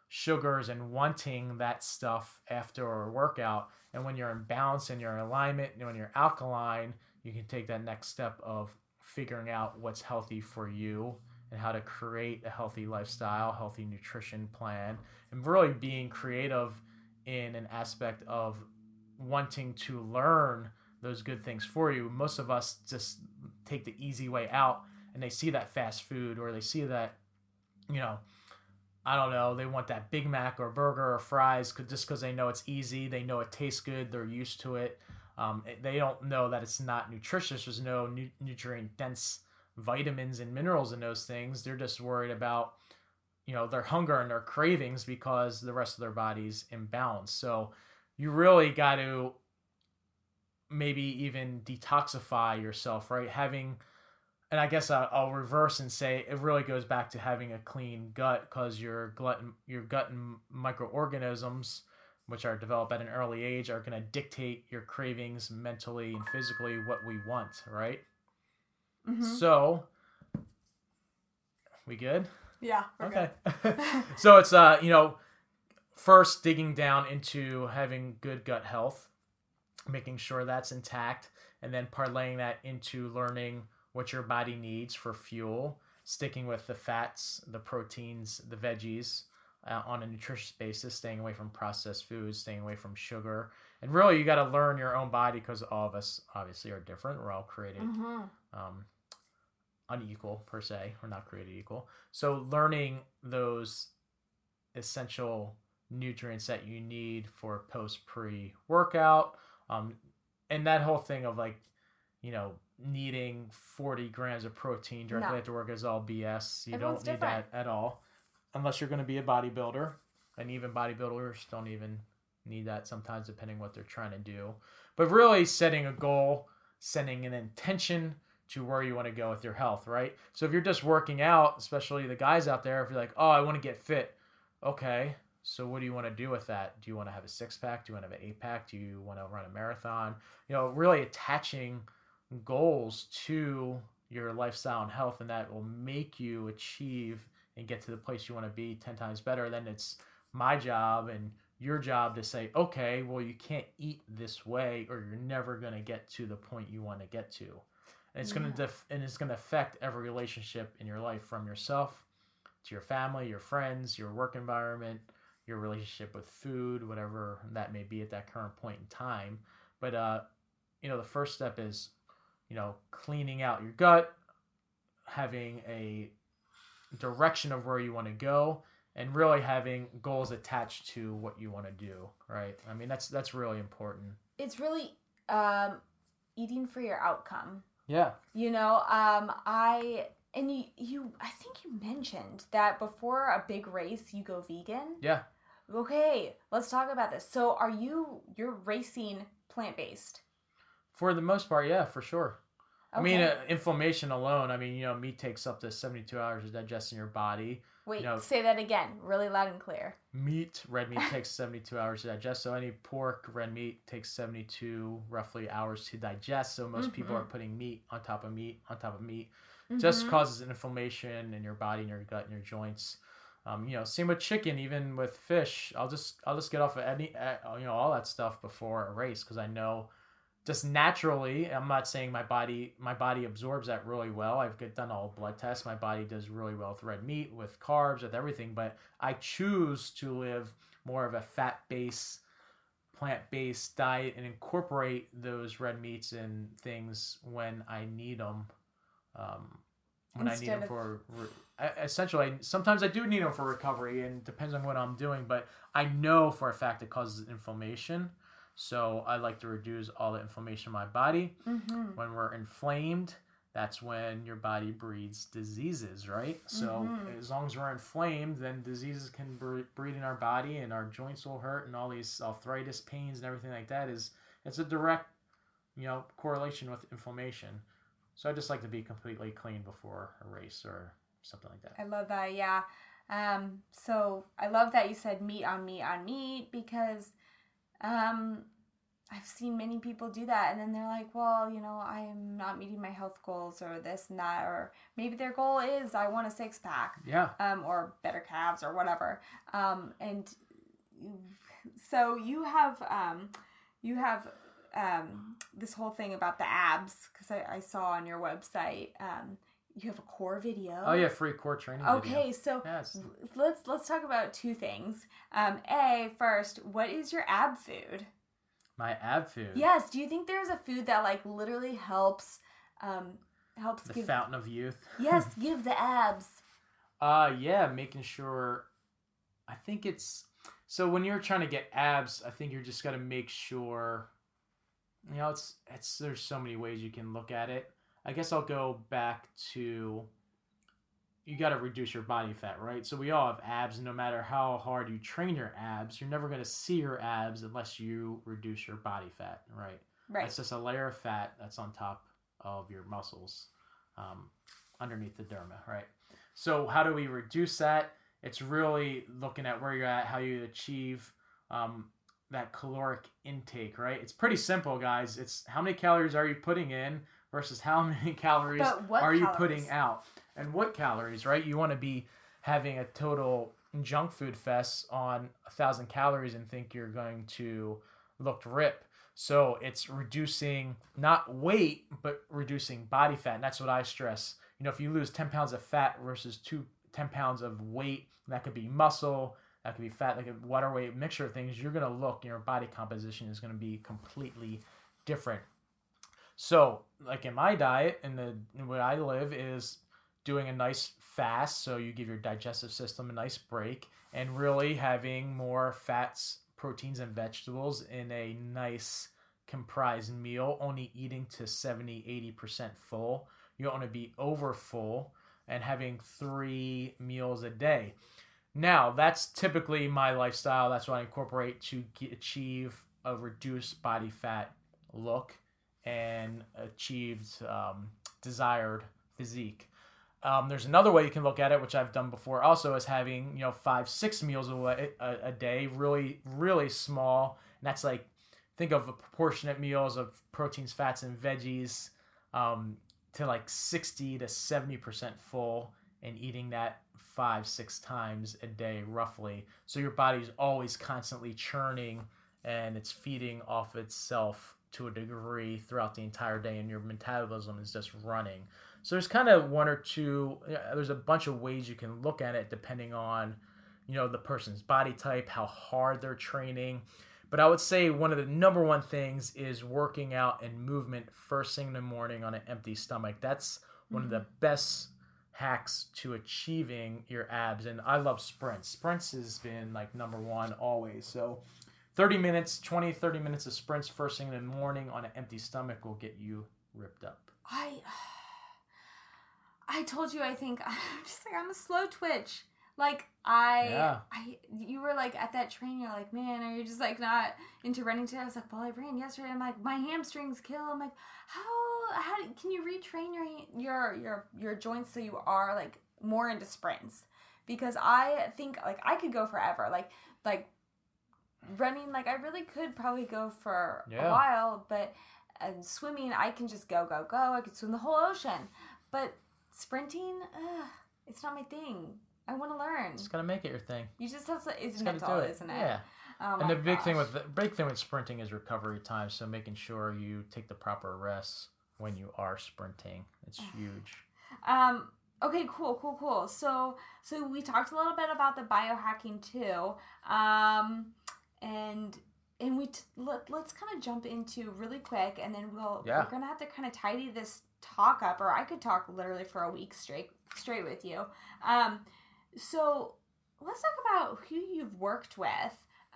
sugars and wanting that stuff after a workout. And when you're in balance and you're in alignment, and when you're alkaline, you can take that next step of figuring out what's healthy for you and how to create a healthy lifestyle, healthy nutrition plan, and really being creative in an aspect of wanting to learn those good things for you. Most of us just take the easy way out and they see that fast food or they see that, you know, I don't know, they want that Big Mac or burger or fries just because they know it's easy, they know it tastes good, they're used to it. Um, they don't know that it's not nutritious. There's no nu- nutrient dense vitamins and minerals in those things. They're just worried about, you know, their hunger and their cravings because the rest of their body's imbalanced. So you really got to maybe even detoxify yourself, right? Having, and I guess I'll, reverse and say it really goes back to having a clean gut because your glutton, your gut and microorganisms, which are developed at an early age, are going to dictate your cravings mentally and physically what we want, right? Mhm. So, we good? yeah. Okay. so it's uh, you know, first digging down into having good gut health, making sure that's intact, and then parlaying that into learning what your body needs for fuel, sticking with the fats, the proteins, the veggies uh, on a nutritious basis, staying away from processed foods, staying away from sugar. And really, you got to learn your own body because all of us obviously are different. We're all created Mhm. um, unequal per se. We're not created equal. So learning those essential nutrients that you need for post pre workout, um, and that whole thing of like, you know, needing 40 grams of protein directly No. after work is all BS. You Everyone's don't need different. that at all, unless you're going to be a bodybuilder, and even bodybuilders don't even need that sometimes, depending what they're trying to do. But really, setting a goal, setting an intention to where you want to go with your health, right? So if you're just working out, especially the guys out there, if you're like, oh, I want to get fit, okay. So what do you want to do with that? Do you want to have a six pack? Do you want to have an eight pack? Do you want to run a marathon? You know, really attaching goals to your lifestyle and health, and that will make you achieve and get to the place you want to be 10 times better. Then it's my job and your job to say, okay, well, you can't eat this way, or you're never going to get to the point you want to get to. And it's going to def- and it's going to affect every relationship in your life, from yourself to your family, your friends, your work environment, your relationship with food, whatever that may be at that current point in time. But uh, you know, the first step is, you know, cleaning out your gut, having a direction of where you want to go, and really having goals attached to what you want to do. Right? I mean, that's that's really important. It's really um, eating for your outcome. Yeah. You know, um, I and you, you, I think you mentioned that before a big race, you go vegan. Yeah. Okay, let's talk about this. So, are you you're racing plant based? For the most part, yeah, for sure. I mean, uh, inflammation alone. I mean, you know, meat takes up to seventy-two hours to digest in your body. Wait, you know- say that again, really loud and clear. Meat, red meat takes seventy-two hours to digest. So any pork, red meat takes seventy-two roughly hours to digest. So most people Mhm. are putting meat on top of meat on top of meat. Just Mhm. causes inflammation in your body, in your gut, in your joints. Um, you know, same with chicken, even with fish. I'll just I'll just get off of any you know all that stuff before a race because I know just naturally. I'm not saying my body my body absorbs that really well. I've done all blood tests. My body does really well with red meat, with carbs, with everything. But I choose to live more of a fat based plant based diet and incorporate those red meats and things when I need them. Um, when I need them for re- essentially, sometimes I do need them for recovery, and depends on what I'm doing. But I know for a fact it causes inflammation, so I like to reduce all the inflammation in my body. Mm-hmm. When we're inflamed, that's when your body breeds diseases, right? So Mhm. as long as we're inflamed, then diseases can bre- breed in our body, and our joints will hurt, and all these arthritis pains and everything like that is it's a direct, you know, correlation with inflammation. So I just like to be completely clean before a race or something like that. I love that. Yeah. Um, so I love that you said meat on meat on meat because um, I've seen many people do that, and then they're like, "Well, you know, I am not meeting my health goals, or this and that, or maybe their goal is I want a six pack, Yeah. um, or better calves, or whatever." Um, and so you have um, you have um, this whole thing about the abs because I, I saw on your website um, you have a core video. Oh yeah, free core training. video. Okay, so Yes. let's let's talk about two things. Um, a first, what is your ab food? My ab food. Yes, do you think there's a food that like literally helps um, helps The give fountain of youth. yes give the abs? Uh yeah, making sure I think it's so when you're trying to get abs, I think you're just gotta make sure you know, it's it's there's so many ways you can look at it. I guess I'll go back to you got to reduce your body fat, right? So we all have abs, no matter how hard you train your abs, you're never going to see your abs unless you reduce your body fat, right? Right. It's just a layer of fat that's on top of your muscles, um, underneath the derma, right? So how do we reduce that? It's really looking at where you're at, how you achieve um, that caloric intake, right? It's pretty simple, guys. It's how many calories are you putting in versus how many calories are you putting out, and what calories, right? You want to be having a total junk food fest on a thousand calories and think you're going to look rip. So it's reducing not weight, but reducing body fat. And that's what I stress. You know, if you lose 10 pounds of fat versus two, 10 pounds of weight, that could be muscle, that could be fat, like a water weight mixture of things, you're going to look, your body composition is going to be completely different. So, like in my diet and the where I live is doing a nice fast, so you give your digestive system a nice break, and really having more fats, proteins, and vegetables in a nice comprised meal, only eating to 70 80% full. You don't want to be over full and having three meals a day. Now, that's typically my lifestyle. That's what I incorporate to ge- achieve a reduced body fat look and achieved um, desired physique. Um, there's another way you can look at it, which I've done before, also is having you know five, six meals a, a, a day, really, really small, and that's like think of proportionate meals of proteins, fats, and veggies um, to like sixty to seventy percent full, and eating that five, six times a day roughly. So your body's always constantly churning and it's feeding off itself to a degree throughout the entire day, and your metabolism is just running. So there's kind of one or two. There's a bunch of ways you can look at it depending on, you know, the person's body type, how hard they're training. But I would say one of the number one things is working out and movement first thing in the morning on an empty stomach. That's one of the mm-hmm. best hacks to achieving your abs. And I love sprints. Sprints has been like number one always. So 30 minutes, 20, 30 minutes of sprints first thing in the morning on an empty stomach will get you ripped up. I I told you I think I'm just like I'm a slow twitch. Like I Yeah. I you were like at that train you're like, "Man, are you just like not into running today?" I was like, "Well, I ran yesterday." I'm like, "My hamstrings kill." I'm like, "How how do- can you retrain your your your your joints so you are like more into sprints?" Because I think like I could go forever. Like like running like I really could probably go for Yeah. a while, but and swimming I can just go go go. I could swim the whole ocean. But sprinting, ugh, it's not my thing. I want to learn. Just gotta make it your thing. You just have to. Just Isn't it do all, it. isn't it? Yeah. Oh and the big thing with the big thing with sprinting is recovery time. So making sure you take the proper rests when you are sprinting. It's huge. Um. Okay. Cool. Cool. Cool. So, so we talked a little bit about the biohacking too. Um, and and we t- let, let's kind of jump into really quick, and then we'll Yeah. we're gonna have to kind of tidy this talk up, or I could talk literally for a week straight straight with you. Um. So let's talk about who you've worked with.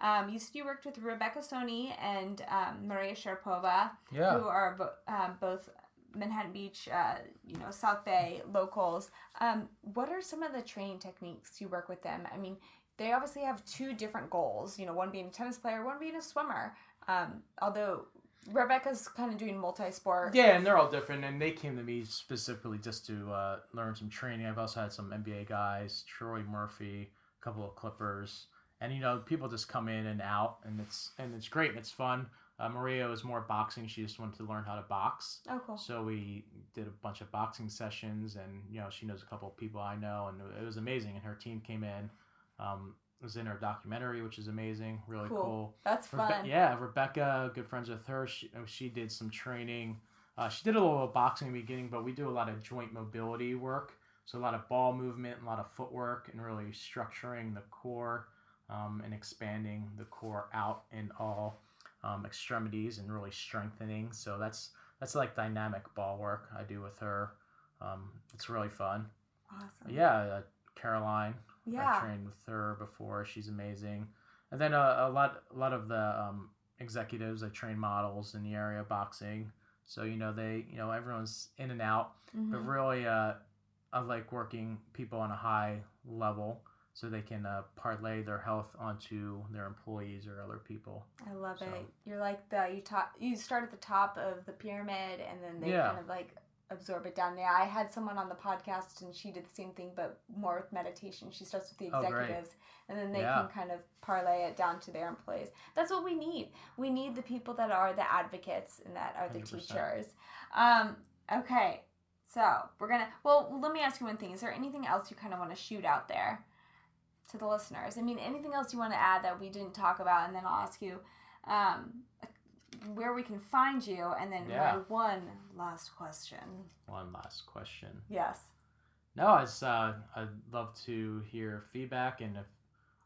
Um, you said you worked with Rebecca Soni and um, Maria Sharapova Yeah. who are bo- um, both Manhattan Beach, uh, you know, South Bay locals. Um, what are some of the training techniques you work with them? I mean, they obviously have two different goals. You know, one being a tennis player, one being a swimmer. Um, although Rebecca's kind of doing multi-sport. Yeah, and they're all different, and they came to me specifically just to uh, learn some training. I've also had some NBA guys, Troy Murphy, a couple of Clippers, and you know, people just come in and out, and it's and it's great and it's fun. Uh, Maria was more boxing; she just wanted to learn how to box. Oh, cool. So we did a bunch of boxing sessions, and you know, she knows a couple of people I know, and it was amazing. And her team came in, um, was in her documentary, which is amazing, really Cool. cool. That's Rebe- fun. yeah, Rebecca, good friends with her. She, uh, she did some training. Uh, she did a little boxing in the beginning, but we do a lot of joint mobility work. So a lot of ball movement, a lot of footwork, and really structuring the core um, and expanding the core out in all um, extremities and really strengthening. So that's that's like dynamic ball work I do with her. Um, it's really fun. Awesome. Yeah, uh, Caroline. I Yeah. trained with her before. She's amazing. And then uh, a lot, a lot of the um, executives. I train models in the area of boxing. So you know they, you know everyone's in and out. But Mhm. really, uh, I like working people on a high level so they can uh, parlay their health onto their employees or other people. I love So- it. You're like the you top. You start at the top of the pyramid, and then they Yeah. kind of like absorb it down there. I had someone on the podcast, and she did the same thing, but more with meditation. She starts with the Oh, executives, and then they Yeah. can kind of parlay it down to their employees. That's what we need. We need the people that are the advocates and that are the 100%. teachers. Um, okay, so we're gonna. Well, let me ask you one thing. Is there anything else you kind of want to shoot out there? To the listeners, I mean, anything else you want to add that we didn't talk about, and then I'll ask you um, where we can find you, and then Yeah. my one last question. One last question. Yes. No, it's uh, I'd love to hear feedback and if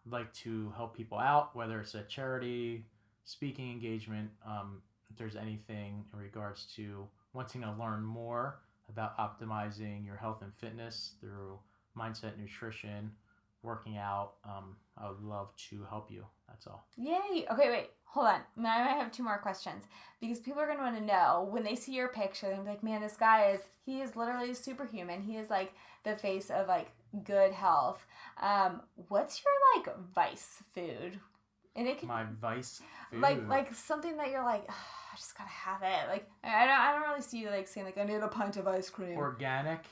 like to help people out, whether it's a charity, speaking engagement, um, if there's anything in regards to wanting to learn more about optimizing your health and fitness through mindset, nutrition, working out, um, I would love to help you. That's all. Yay! Okay, wait, hold on. Now I have two more questions because people are gonna want to know when they see your picture. They're like, "Man, this guy is he is literally superhuman. He is like the face of like good health." Um, what's your like vice food? And it can My vice food. like like something that you're like, "Ugh, I just gotta have it. Like I don't I don't really see you like saying like I need a pint of ice cream. organic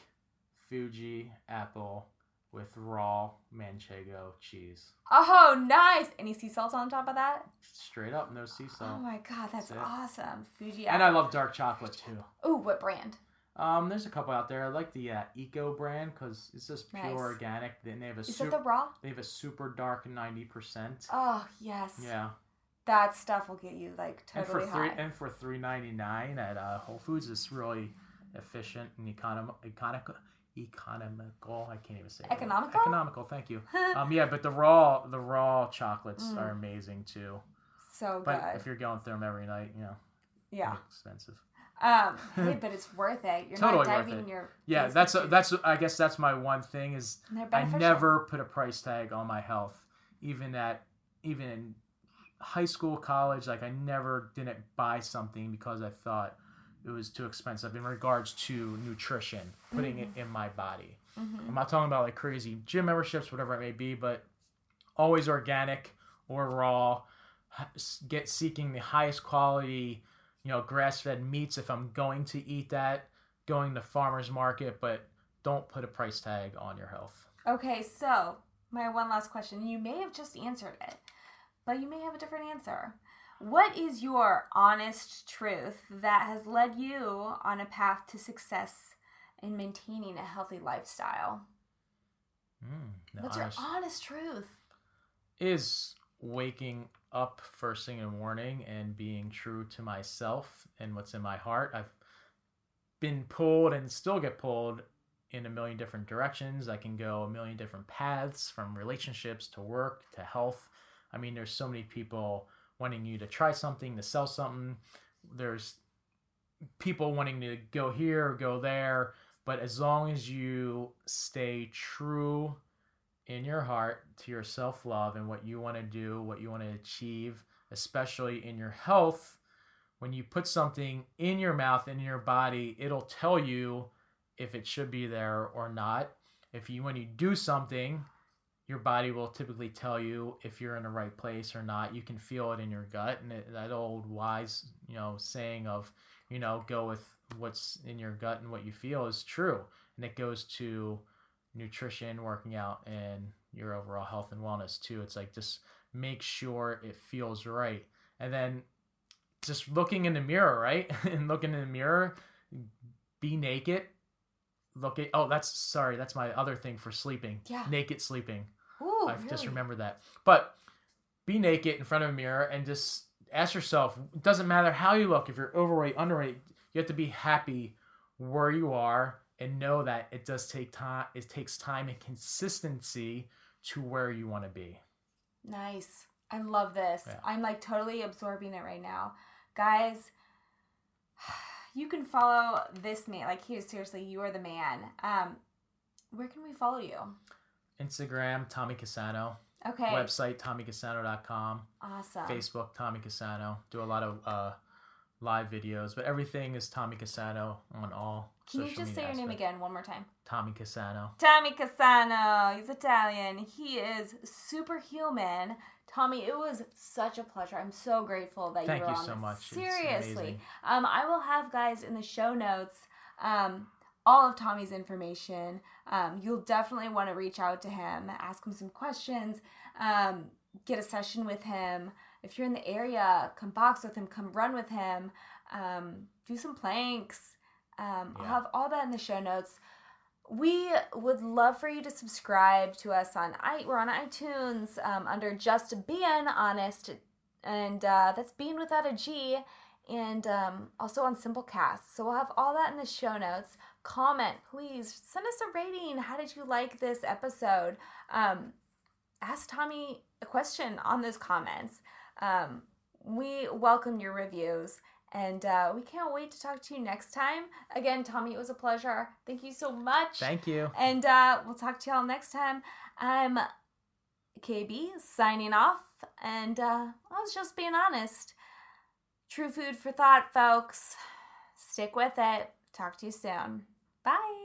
Fuji apple with raw manchego cheese. oh, nice! Any sea salt on top of that? Straight up, no sea salt. Oh my god, that's That's awesome. Fuji. and I love dark chocolate too. Ooh, what brand? Um, there's a couple out there. I like the uh, Eco brand because it's just pure Nice. organic. Then they have a Is that super, the raw? they have a super dark ninety percent. Oh yes. Yeah, That stuff will get you like and totally for three and for three ninety nine at uh, Whole Foods it's really efficient and econom economical. Economical. I can't even say it. Economical? Economical. Thank you. Um, yeah, but the raw the raw chocolates Mm. are amazing too. so But good. if you're going through them every night, you know, yeah. expensive. Um. hey, but it's worth it. You're Totally not worth diving it. your. Yeah, that's into- that's I guess that's my one thing is I never put a price tag on my health, even at even in high school, college. Like I never didn't buy something because I thought it was too expensive in regards to nutrition, putting it in my body. Mhm. I'm not talking about like crazy gym memberships, whatever it may be, but always organic or raw. Get seeking the highest quality, you know, grass-fed meats if I'm going to eat that. Going to farmers market, but don't put a price tag on your health. Okay, so my one last question. You may have just answered it, but you may have a different answer. What is your honest truth that has led you on a path to success in maintaining a healthy lifestyle? Mm, What's honest- your honest truth? is waking up first thing in the morning and being true to myself and what's in my heart. I've been pulled and still get pulled in a million different directions. I can go a million different paths from relationships to work to health. I mean, there's so many people wanting you to try something, to sell something. There's people wanting to go here or go there. But as long as you stay true in your heart to your self love and what you want to do, what you want to achieve, especially in your health, when you put something in your mouth in your body, it'll tell you if it should be there or not. If you when you do something, your body will typically tell you if you're in the right place or not. You can feel it in your gut, and it, that old wise, you know, saying of, you know, go with what's in your gut and what you feel is true, and it goes to nutrition, working out, and your overall health and wellness too. It's like just make sure it feels right, and then just looking in the mirror, right, and looking in the mirror, be naked. Look at oh, that's sorry, that's my other thing for sleeping. Yeah. naked sleeping. Ooh, I've just really? remembered that. But be naked in front of a mirror and just ask yourself, it doesn't matter how you look, if you're overweight, underweight, you have to be happy where you are and know that it does take time it takes time and consistency to where you want to be. Nice. I love this. Yeah. I'm like totally absorbing it right now. Guys, you can follow this man. Like, here, seriously, you are the man. Um, where can we follow you? Instagram, Tommy Casano. Okay. Website, TommyCasano.com. Awesome. Facebook, Tommy Casano. Do a lot of uh, live videos, but everything is Tommy Casano on all Can you just say your name again one more time? Tommy Casano. Tommy Casano. He's Italian. He is superhuman. Tommy, it was such a pleasure. I'm so grateful that Thank you were you on Thank you so this. much. Seriously. Um, I will have guys in the show notes um, all of Tommy's information. Um, you'll definitely want to reach out to him, ask him some questions, um, get a session with him. If you're in the area, come box with him, come run with him, um, do some planks. Um, I'll have all that in the show notes. We would love for you to subscribe to us on i we're on iTunes um, under Just Being Honest, and uh, that's being without a G, and um, also on Simplecast. So we'll have all that in the show notes. Comment, please send us a rating. How did you like this episode? Um, ask Tommy a question on those comments. Um, we welcome your reviews. And uh, we can't wait to talk to you next time. Again, Tommy, it was a pleasure. Thank you so much. Thank you. And uh, we'll talk to y'all next time. I'm KB signing off, and uh, I was just being honest. True food for thought, folks. Stick with it. Talk to you soon. Bye.